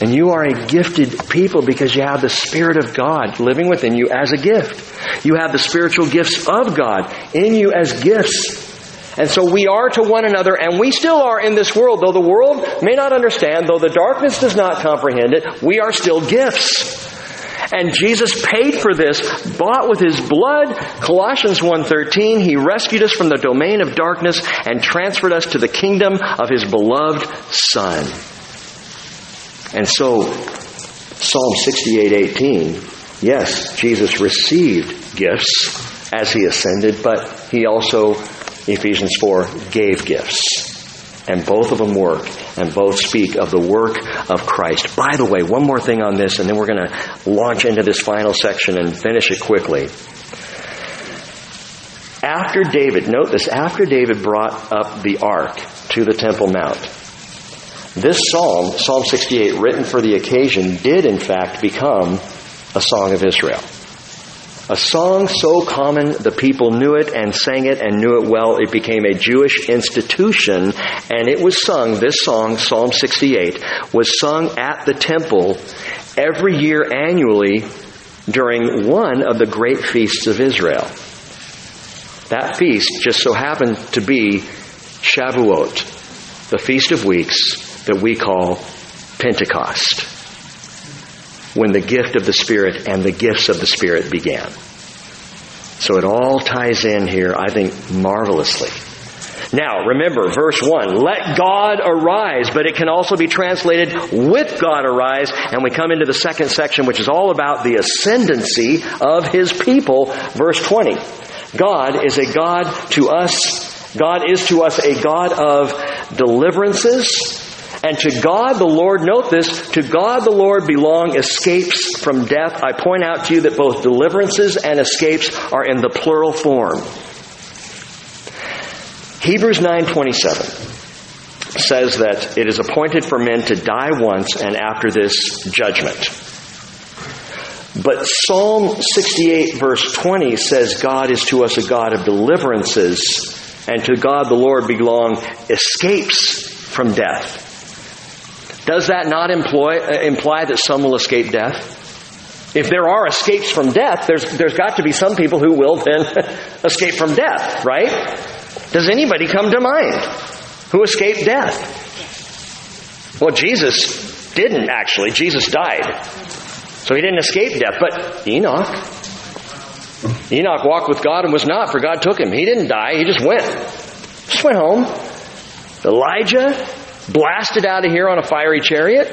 And you are a gifted people because you have the Spirit of God living within you as a gift. You have the spiritual gifts of God in you as gifts. And so we are to one another, and we still are in this world. Though the world may not understand, though the darkness does not comprehend it, we are still gifts. And Jesus paid for this, bought with his blood. Colossians 1:13, he rescued us from the domain of darkness and transferred us to the kingdom of his beloved son. And so Psalm 68:18, yes, Jesus received gifts as he ascended, but he also Ephesians 4 gave gifts. And both of them work, and both speak of the work of Christ. By the way, one more thing on this, and then we're going to launch into this final section and finish it quickly. After David, note this, after David brought up the ark to the Temple Mount, this psalm, Psalm 68, written for the occasion, did in fact become a song of Israel. A song so common the people knew it and sang it and knew it well, it became a Jewish institution and it was sung, this song, Psalm 68, was sung at the temple every year annually during one of the great feasts of Israel. That feast just so happened to be Shavuot, the Feast of Weeks that we call Pentecost when the gift of the Spirit and the gifts of the Spirit began. So it all ties in here, I think, marvelously. Now, remember, verse 1, let God arise, but it can also be translated with God arise, and we come into the second section, which is all about the ascendancy of His people, verse 20. God is a God to us, God is to us a God of deliverances, and to God the Lord, note this, to God the Lord belong escapes from death. I point out to you that both deliverances and escapes are in the plural form. Hebrews 9:27 says that it is appointed for men to die once and after this judgment. But Psalm 68 verse 20 says God is to us a God of deliverances and to God the Lord belong escapes from death. Does that not employ, uh, imply that some will escape death? If there are escapes from death, there's, there's got to be some people who will then escape from death, right? Does anybody come to mind who escaped death? Well, Jesus didn't actually. Jesus died. So he didn't escape death. But Enoch, Enoch walked with God and was not, for God took him. He didn't die, he just went. Just went home. Elijah, blasted out of here on a fiery chariot,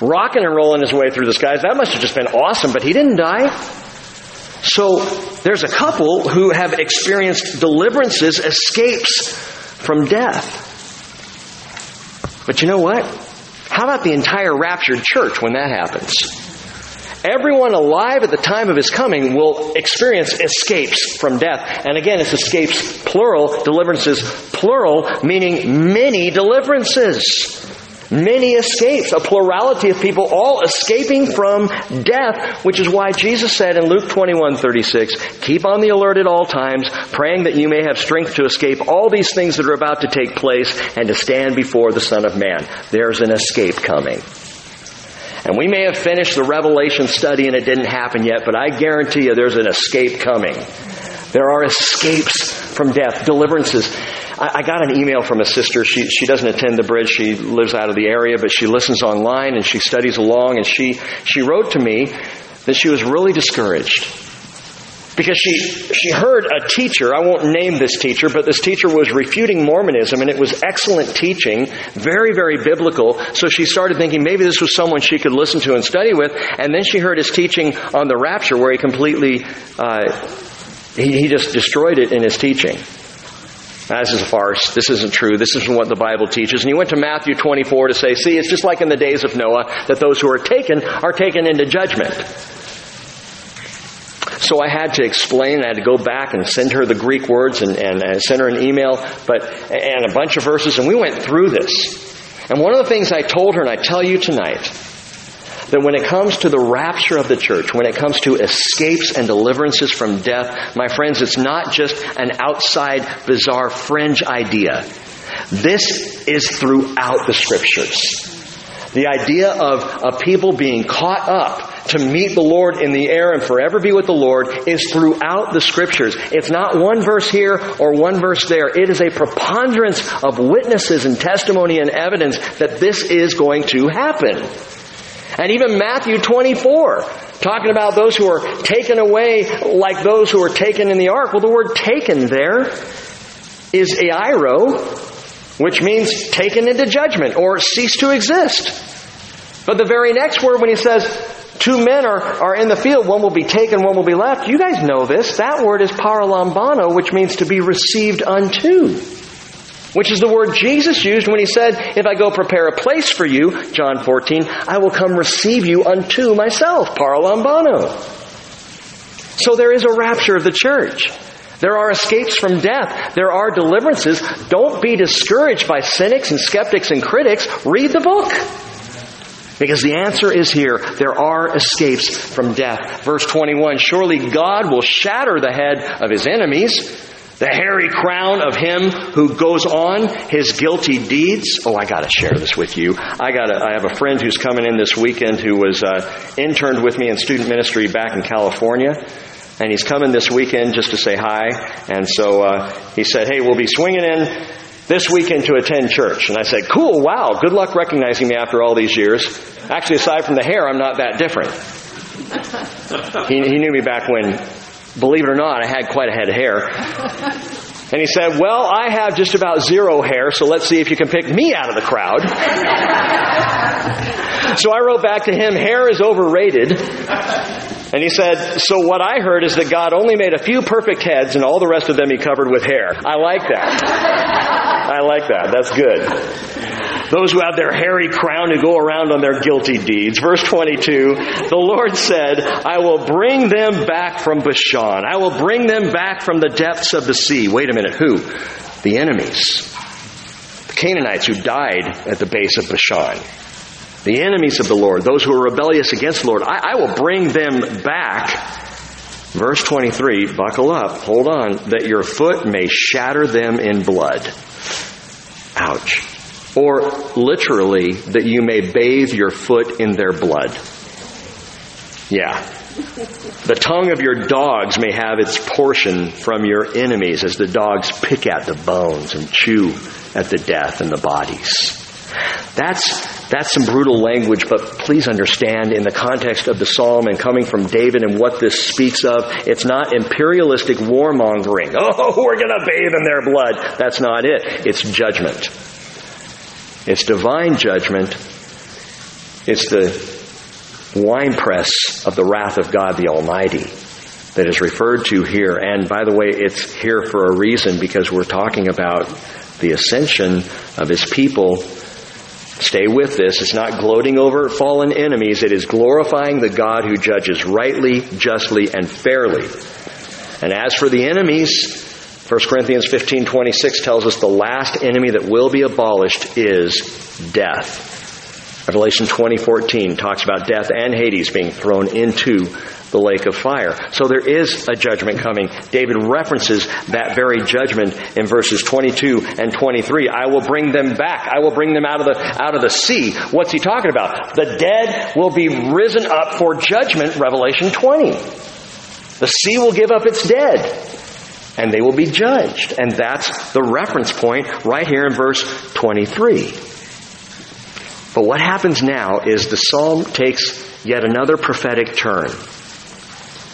rocking and rolling his way through the skies. That must have just been awesome, but he didn't die. So there's a couple who have experienced deliverances, escapes from death. But you know what? How about the entire raptured church when that happens? Everyone alive at the time of his coming will experience escapes from death. And again, it's escapes plural, deliverances plural, meaning many deliverances. Many escapes, a plurality of people all escaping from death, which is why Jesus said in Luke 21 36, keep on the alert at all times, praying that you may have strength to escape all these things that are about to take place and to stand before the Son of Man. There's an escape coming. And we may have finished the Revelation study and it didn't happen yet, but I guarantee you there's an escape coming. There are escapes from death, deliverances. I, I, got an email from a sister. She, she doesn't attend the bridge. She lives out of the area, but she listens online and she studies along. And she, she wrote to me that she was really discouraged because she, she heard a teacher, I won't name this teacher, but this teacher was refuting Mormonism and it was excellent teaching, very, very biblical. So she started thinking maybe this was someone she could listen to and study with. And then she heard his teaching on the rapture where he completely, uh, he, he just destroyed it in his teaching. This is a farce. This isn't true. This isn't what the Bible teaches. And he went to Matthew 24 to say, see, it's just like in the days of Noah that those who are taken are taken into judgment. So I had to explain, I had to go back and send her the Greek words and, and, and send her an email, but, and a bunch of verses, and we went through this. And one of the things I told her, and I tell you tonight, that when it comes to the rapture of the church, when it comes to escapes and deliverances from death, my friends, it's not just an outside, bizarre, fringe idea. This is throughout the scriptures. The idea of, of people being caught up to meet the Lord in the air and forever be with the Lord is throughout the scriptures. It's not one verse here or one verse there. It is a preponderance of witnesses and testimony and evidence that this is going to happen. And even Matthew 24, talking about those who are taken away like those who are taken in the ark. Well, the word taken there is airo, which means taken into judgment or cease to exist. But the very next word, when he says, two men are, are in the field, one will be taken, one will be left, you guys know this. That word is paralambano, which means to be received unto which is the word Jesus used when he said, If I go prepare a place for you, John 14, I will come receive you unto myself, paralambano. So there is a rapture of the church. There are escapes from death. There are deliverances. Don't be discouraged by cynics and skeptics and critics. Read the book. Because the answer is here. There are escapes from death. Verse 21, surely God will shatter the head of his enemies the hairy crown of him who goes on his guilty deeds. Oh, I got to share this with you. I got. I have a friend who's coming in this weekend who was uh, interned with me in student ministry back in California, and he's coming this weekend just to say hi. And so uh, he said, "Hey, we'll be swinging in." This weekend to attend church. And I said, cool, wow, good luck recognizing me after all these years. Actually, aside from the hair, I'm not that different. He, he knew me back when Believe it or not, I had quite a head of hair. And he said, Well, I have just about zero hair, so let's see if you can pick me out of the crowd. so I wrote back to him, Hair is overrated. And he said, So what I heard is that God only made a few perfect heads and all the rest of them he covered with hair. I like that. I like that. That's good those who have their hairy crown who go around on their guilty deeds. Verse 22, the Lord said, I will bring them back from Bashan. I will bring them back from the depths of the sea. Wait a minute, who? The enemies. The Canaanites who died at the base of Bashan. The enemies of the Lord, those who are rebellious against the Lord. I, I will bring them back Verse 23, buckle up, hold on, that your foot may shatter them in blood. Ouch or literally, that you may bathe your foot in their blood. Yeah. The tongue of your dogs may have its portion from your enemies as the dogs pick at the bones and chew at the death and the bodies. That's, that's some brutal language, but please understand in the context of the psalm and coming from David and what this speaks of, it's not imperialistic warmongering. Oh, we're gonna bathe in their blood. That's not it. It's judgment. It's divine judgment. It's the winepress of the wrath of God the Almighty that is referred to here. And by the way, it's here for a reason because we're talking about the ascension of His people. Stay with this. It's not gloating over fallen enemies. It is glorifying the God who judges rightly, justly, and fairly. And as for the enemies, 1 Corinthians 15:26 tells us the last enemy that will be abolished is death. Revelation 20:14 talks about death and Hades being thrown into the lake of fire. So there is a judgment coming. David references that very judgment in verses 22 and 23. I will bring them back. I will bring them out of the out of the sea. What's he talking about? The dead will be risen up for judgment, Revelation 20. The sea will give up its dead and they will be judged. And that's the reference point right here in verse 23. But what happens now is the psalm takes yet another prophetic turn.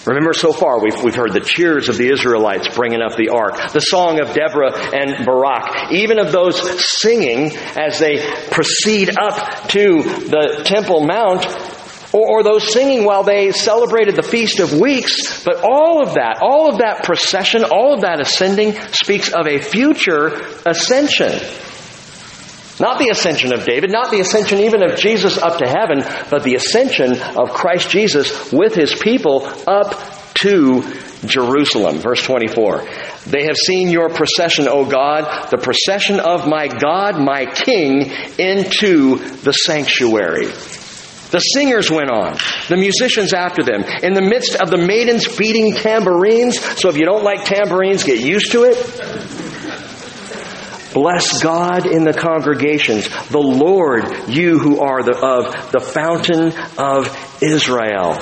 Remember so far, we've, we've heard the cheers of the Israelites bringing up the ark, the song of Deborah and Barak, even of those singing as they proceed up to the Temple Mount or, or those singing while they celebrated the Feast of Weeks. But all of that, all of that procession, all of that ascending speaks of a future ascension. Not the ascension of David, not the ascension even of Jesus up to heaven, but the ascension of Christ Jesus with his people up to Jerusalem. Verse 24. They have seen your procession, O God, the procession of my God, my King, into the sanctuary. The singers went on, the musicians after them, in the midst of the maidens beating tambourines. So if you don't like tambourines, get used to it. Bless God in the congregations, the Lord, you who are the, of the fountain of Israel.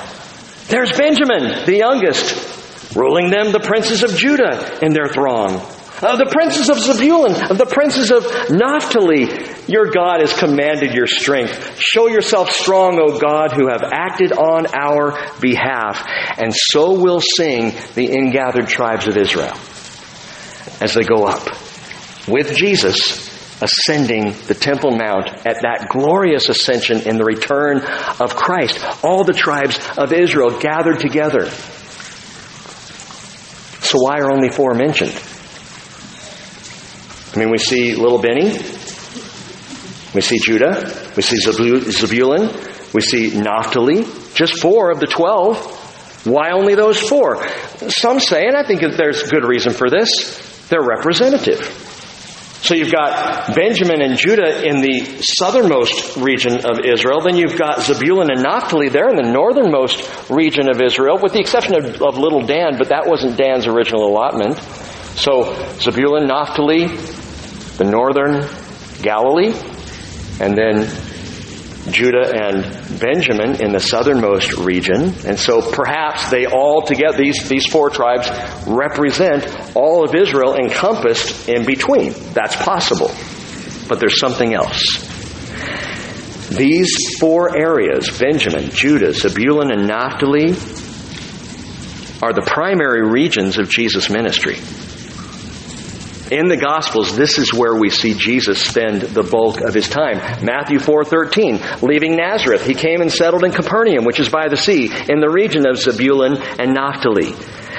There's Benjamin, the youngest, ruling them the princes of Judah in their throng. Of the princes of Zebulun, of the princes of Naphtali, your God has commanded your strength. Show yourself strong, O God, who have acted on our behalf. And so will sing the ingathered tribes of Israel as they go up with Jesus ascending the Temple Mount at that glorious ascension in the return of Christ. All the tribes of Israel gathered together. So why are only four mentioned? I mean, we see little Benny, we see Judah, we see Zebulun, we see Naphtali, just four of the twelve. Why only those four? Some say, and I think there's good reason for this, they're representative. So you've got Benjamin and Judah in the southernmost region of Israel. Then you've got Zebulun and Naphtali there in the northernmost region of Israel, with the exception of, of little Dan, but that wasn't Dan's original allotment. So Zebulun, Naphtali, the northern Galilee, and then Judah and Benjamin in the southernmost region. And so perhaps they all together, these, these four tribes represent all of Israel encompassed in between. That's possible. But there's something else. These four areas, Benjamin, Judah, Zebulun, and Naphtali, are the primary regions of Jesus' ministry. In the Gospels, this is where we see Jesus spend the bulk of his time. Matthew 4:13, leaving Nazareth, he came and settled in Capernaum, which is by the sea, in the region of Zebulun and Naphtali.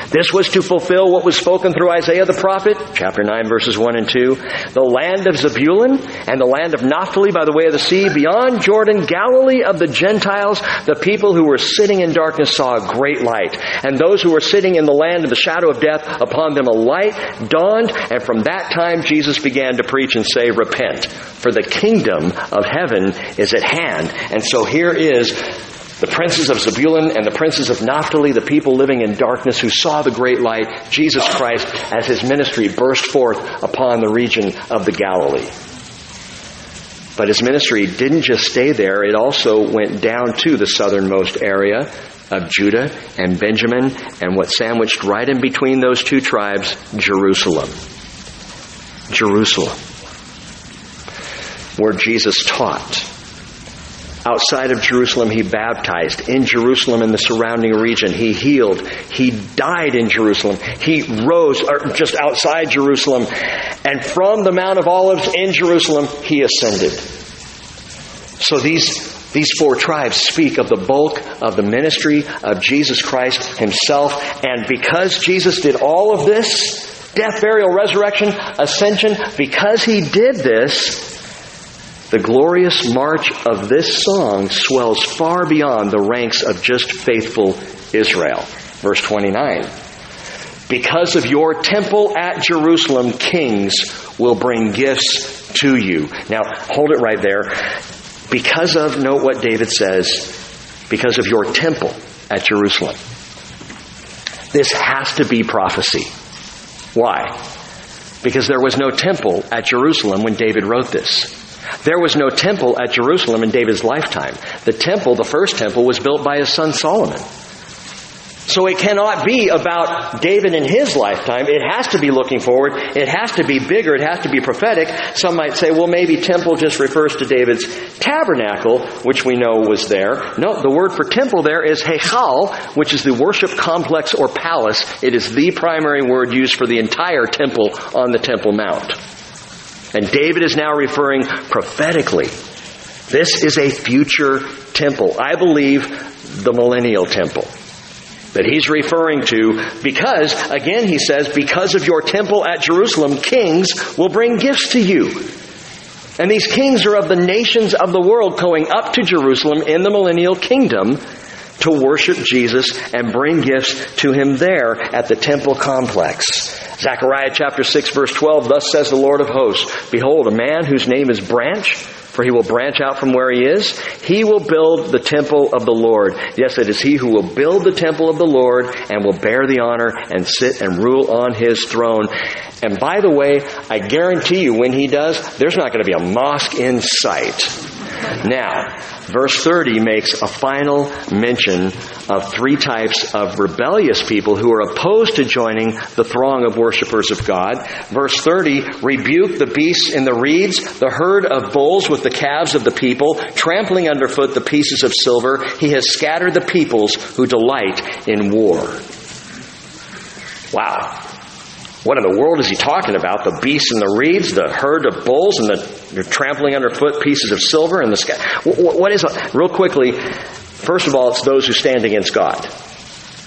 This was to fulfill what was spoken through Isaiah the prophet, chapter 9 verses 1 and 2. The land of Zebulun and the land of Naphtali by the way of the sea, beyond Jordan, Galilee of the Gentiles, the people who were sitting in darkness saw a great light. And those who were sitting in the land of the shadow of death, upon them a light dawned. And from that time Jesus began to preach and say, repent, for the kingdom of heaven is at hand. And so here is the princes of Zebulun and the princes of Naphtali, the people living in darkness who saw the great light, Jesus Christ, as his ministry burst forth upon the region of the Galilee. But his ministry didn't just stay there, it also went down to the southernmost area of Judah and Benjamin and what sandwiched right in between those two tribes, Jerusalem. Jerusalem. Where Jesus taught Outside of Jerusalem, he baptized. In Jerusalem and the surrounding region, he healed. He died in Jerusalem. He rose or just outside Jerusalem. And from the Mount of Olives in Jerusalem, he ascended. So these these four tribes speak of the bulk of the ministry of Jesus Christ himself. And because Jesus did all of this, death, burial, resurrection, ascension, because he did this, the glorious march of this song swells far beyond the ranks of just faithful Israel. Verse 29. Because of your temple at Jerusalem, kings will bring gifts to you. Now, hold it right there. Because of, note what David says, because of your temple at Jerusalem. This has to be prophecy. Why? Because there was no temple at Jerusalem when David wrote this. There was no temple at Jerusalem in David's lifetime. The temple, the first temple, was built by his son Solomon. So it cannot be about David in his lifetime. It has to be looking forward. It has to be bigger. It has to be prophetic. Some might say, well, maybe temple just refers to David's tabernacle, which we know was there. No, the word for temple there is hechal, which is the worship complex or palace. It is the primary word used for the entire temple on the Temple Mount. And David is now referring prophetically. This is a future temple. I believe the millennial temple that he's referring to because, again, he says, because of your temple at Jerusalem, kings will bring gifts to you. And these kings are of the nations of the world going up to Jerusalem in the millennial kingdom to worship Jesus and bring gifts to him there at the temple complex. Zechariah chapter 6 verse 12, thus says the Lord of hosts, Behold, a man whose name is Branch, for he will branch out from where he is. He will build the temple of the Lord. Yes, it is he who will build the temple of the Lord and will bear the honor and sit and rule on his throne. And by the way, I guarantee you when he does, there's not going to be a mosque in sight. Now, verse 30 makes a final mention of three types of rebellious people who are opposed to joining the throng of worshipers of God. Verse 30, rebuke the beasts in the reeds, the herd of bulls with the calves of the people, trampling underfoot the pieces of silver. He has scattered the peoples who delight in war. Wow. What in the world is he talking about? The beasts and the reeds, the herd of bulls, and the trampling underfoot pieces of silver and the sky. What is it? Real quickly, first of all, it's those who stand against God.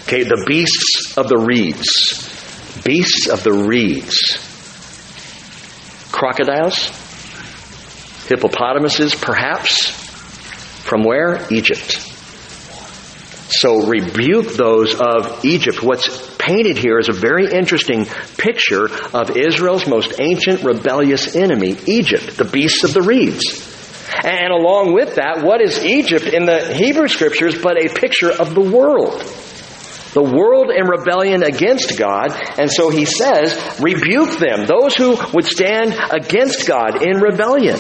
Okay, the beasts of the reeds. Beasts of the reeds. Crocodiles? Hippopotamuses, perhaps? From where? Egypt. So rebuke those of Egypt. What's painted here is a very interesting picture of Israel's most ancient rebellious enemy, Egypt, the beasts of the reeds. And along with that, what is Egypt in the Hebrew scriptures but a picture of the world? The world in rebellion against God, and so he says, rebuke them, those who would stand against God in rebellion.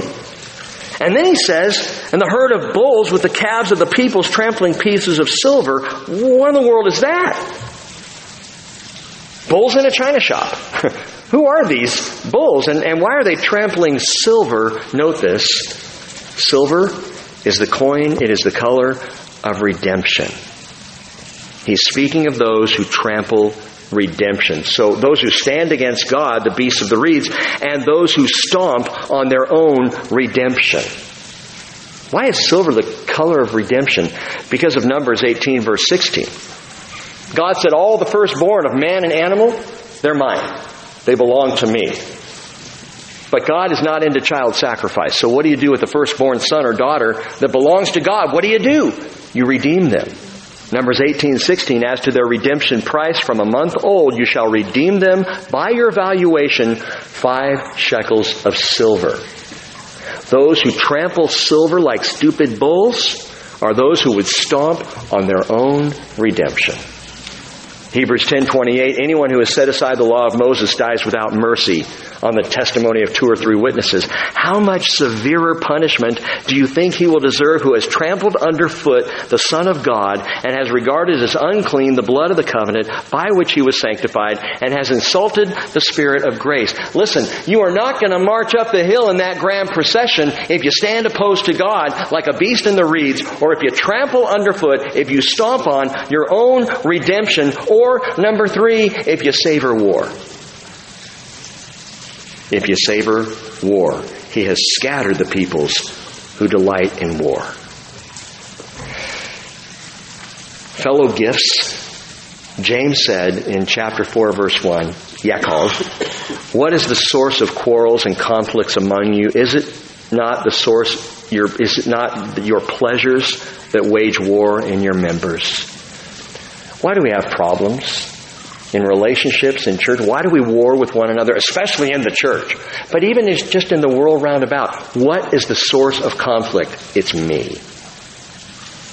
And then he says, and the herd of bulls with the calves of the peoples trampling pieces of silver. What in the world is that? Bulls in a china shop. Who are these bulls and, and why are they trampling silver? Note this. Silver is the coin, it is the color of redemption. He's speaking of those who trample redemption. So those who stand against God, the beasts of the reeds, and those who stomp on their own redemption. Why is silver the color of redemption? Because of Numbers 18, verse 16. God said, All the firstborn of man and animal, they're mine. They belong to me. But God is not into child sacrifice. So what do you do with the firstborn son or daughter that belongs to God? What do you do? You redeem them. Numbers 18, 16, as to their redemption price from a month old, you shall redeem them by your valuation, five shekels of silver. Those who trample silver like stupid bulls are those who would stomp on their own redemption. Hebrews 10:28 Anyone who has set aside the law of Moses dies without mercy on the testimony of two or three witnesses. How much severer punishment do you think he will deserve who has trampled underfoot the Son of God and has regarded as unclean the blood of the covenant by which he was sanctified and has insulted the Spirit of grace? Listen, you are not going to march up the hill in that grand procession if you stand opposed to God like a beast in the reeds or if you trample underfoot, if you stomp on your own redemption or number three, if you savor war if you savor war. He has scattered the peoples who delight in war. Fellow gifts, James said in chapter 4, verse 1, Yaakov, what is the source of quarrels and conflicts among you? Is it not the source, your, is it not your pleasures that wage war in your members? Why do we have problems? In relationships, in church. Why do we war with one another, especially in the church? But even just in the world round about, what is the source of conflict? It's me.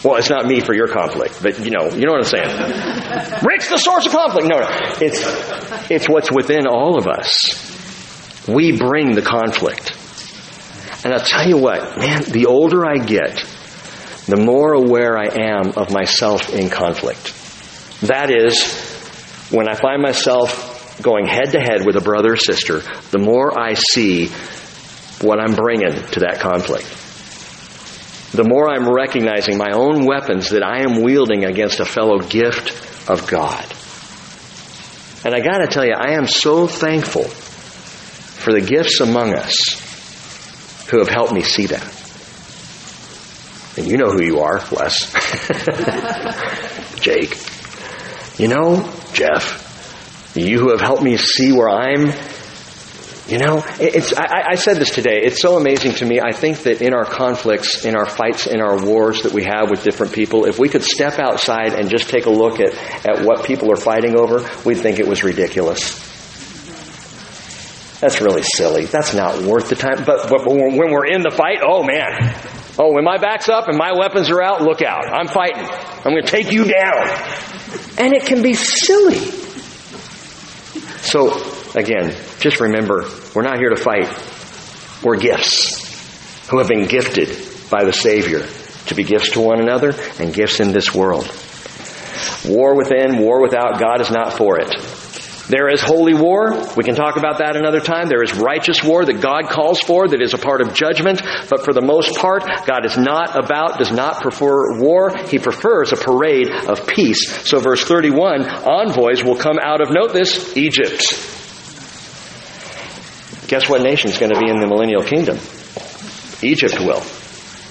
Well, it's not me for your conflict, but you know, you know what I'm saying. Rick's the source of conflict. No, no. It's, it's what's within all of us. We bring the conflict. And I'll tell you what, man, the older I get, the more aware I am of myself in conflict. That is, when I find myself going head to head with a brother or sister, the more I see what I'm bringing to that conflict. The more I'm recognizing my own weapons that I am wielding against a fellow gift of God. And I gotta tell you, I am so thankful for the gifts among us who have helped me see that. And you know who you are, Wes. Jake. You know, Jeff, you who have helped me see where I'm, you know, it's, I, I said this today. It's so amazing to me. I think that in our conflicts, in our fights, in our wars that we have with different people, if we could step outside and just take a look at, at what people are fighting over, we'd think it was ridiculous. That's really silly. That's not worth the time. But, but when we're in the fight, oh man. Oh, when my back's up and my weapons are out, look out. I'm fighting. I'm going to take you down. And it can be silly. So, again, just remember, we're not here to fight. We're gifts who have been gifted by the Savior to be gifts to one another and gifts in this world. War within, war without, God is not for it. There is holy war. We can talk about that another time. There is righteous war that God calls for that is a part of judgment. But for the most part, God is not about, does not prefer war. He prefers a parade of peace. So verse 31, envoys will come out of, note this, Egypt. Guess what nation is going to be in the millennial kingdom? Egypt will.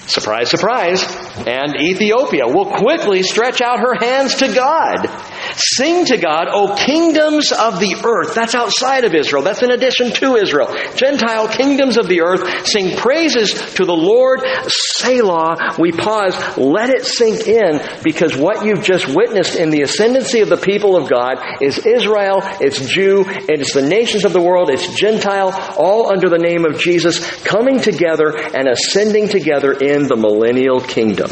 Surprise, surprise. And Ethiopia will quickly stretch out her hands to God. Sing to God, O kingdoms of the earth. That's outside of Israel. That's in addition to Israel. Gentile kingdoms of the earth sing praises to the Lord. Selah. We pause. Let it sink in because what you've just witnessed in the ascendancy of the people of God is Israel, it's Jew, it's the nations of the world, it's Gentile, all under the name of Jesus coming together and ascending together in the millennial kingdom.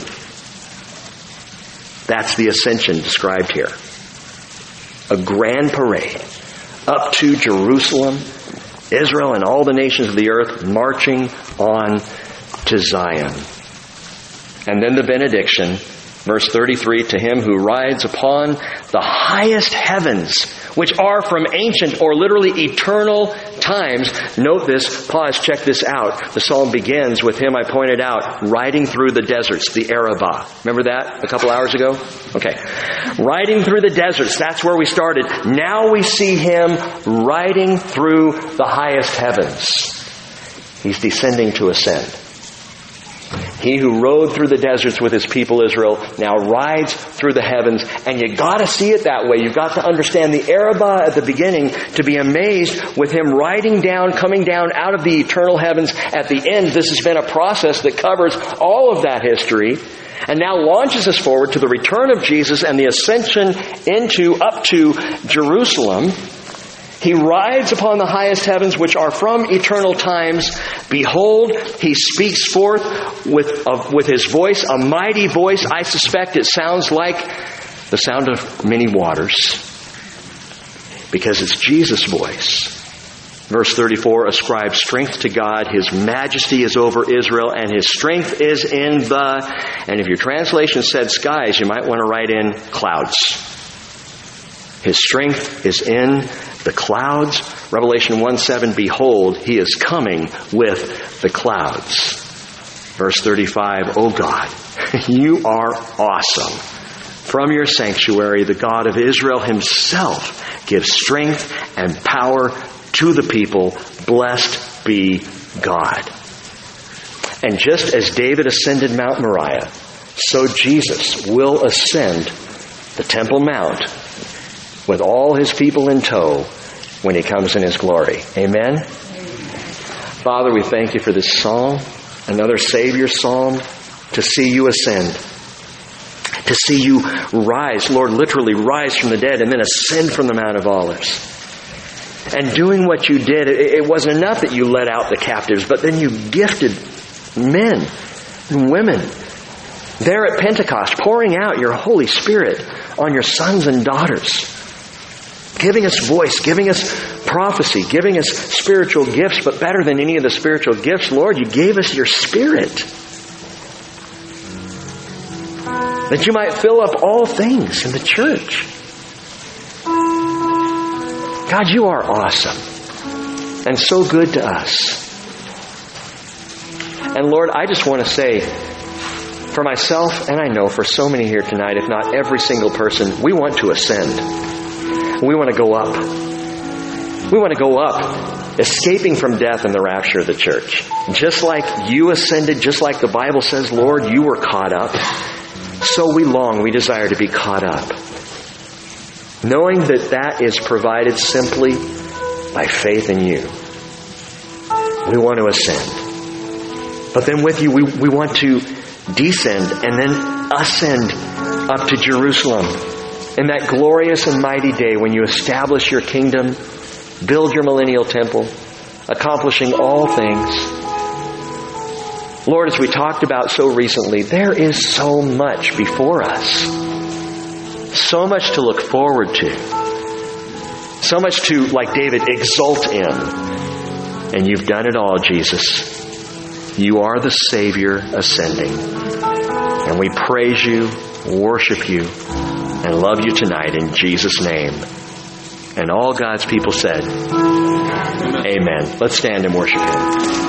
That's the ascension described here a grand parade up to Jerusalem, Israel and all the nations of the earth marching on to Zion. And then the benediction, verse 33, to him who rides upon the highest heavens which are from ancient or literally eternal times. Note this, pause, check this out. The psalm begins with him I pointed out, riding through the deserts, the Arabah. Remember that a couple hours ago? Okay. Riding through the deserts, that's where we started. Now we see him riding through the highest heavens. He's descending to ascend. He who rode through the deserts with his people Israel now rides through the heavens. And you gotta see it that way. You've got to understand the Arabah at the beginning to be amazed with him riding down, coming down out of the eternal heavens at the end. This has been a process that covers all of that history and now launches us forward to the return of Jesus and the ascension into, up to Jerusalem. He rides upon the highest heavens which are from eternal times. Behold, he speaks forth with, with his voice, a mighty voice. I suspect it sounds like the sound of many waters because it's Jesus' voice. Verse 34 ascribes strength to God. His majesty is over Israel and his strength is in the, and if your translation said skies, you might want to write in clouds. His strength is in the clouds. Revelation 1 7, behold, he is coming with the clouds. Verse 35, oh God, you are awesome. From your sanctuary, the God of Israel himself gives strength and power to the people. Blessed be God. And just as David ascended Mount Moriah, so Jesus will ascend the Temple Mount with all his people in tow when he comes in his glory. Amen? Father, we thank you for this psalm, another Savior psalm, to see you ascend. To see you rise, Lord, literally rise from the dead and then ascend from the Mount of Olives. And doing what you did, it wasn't enough that you let out the captives, but then you gifted men and women there at Pentecost, pouring out your Holy Spirit on your sons and daughters giving us voice, giving us prophecy, giving us spiritual gifts, but better than any of the spiritual gifts, Lord, you gave us your spirit. That you might fill up all things in the church. God, you are awesome and so good to us. And Lord, I just want to say, for myself, and I know for so many here tonight, if not every single person, we want to ascend. We want to go up. We want to go up, escaping from death and the rapture of the church. Just like you ascended, just like the Bible says, Lord, you were caught up. So we long, we desire to be caught up. Knowing that that is provided simply by faith in you. We want to ascend. But then with you, we, we want to descend and then ascend up to Jerusalem in that glorious and mighty day when you establish your kingdom, build your millennial temple, accomplishing all things. Lord, as we talked about so recently, there is so much before us. So much to look forward to. So much to, like David, exult in. And you've done it all, Jesus. You are the Savior ascending. And we praise you, worship you, and love you tonight in Jesus' name. And all God's people said, Amen. Amen. Let's stand and worship Him.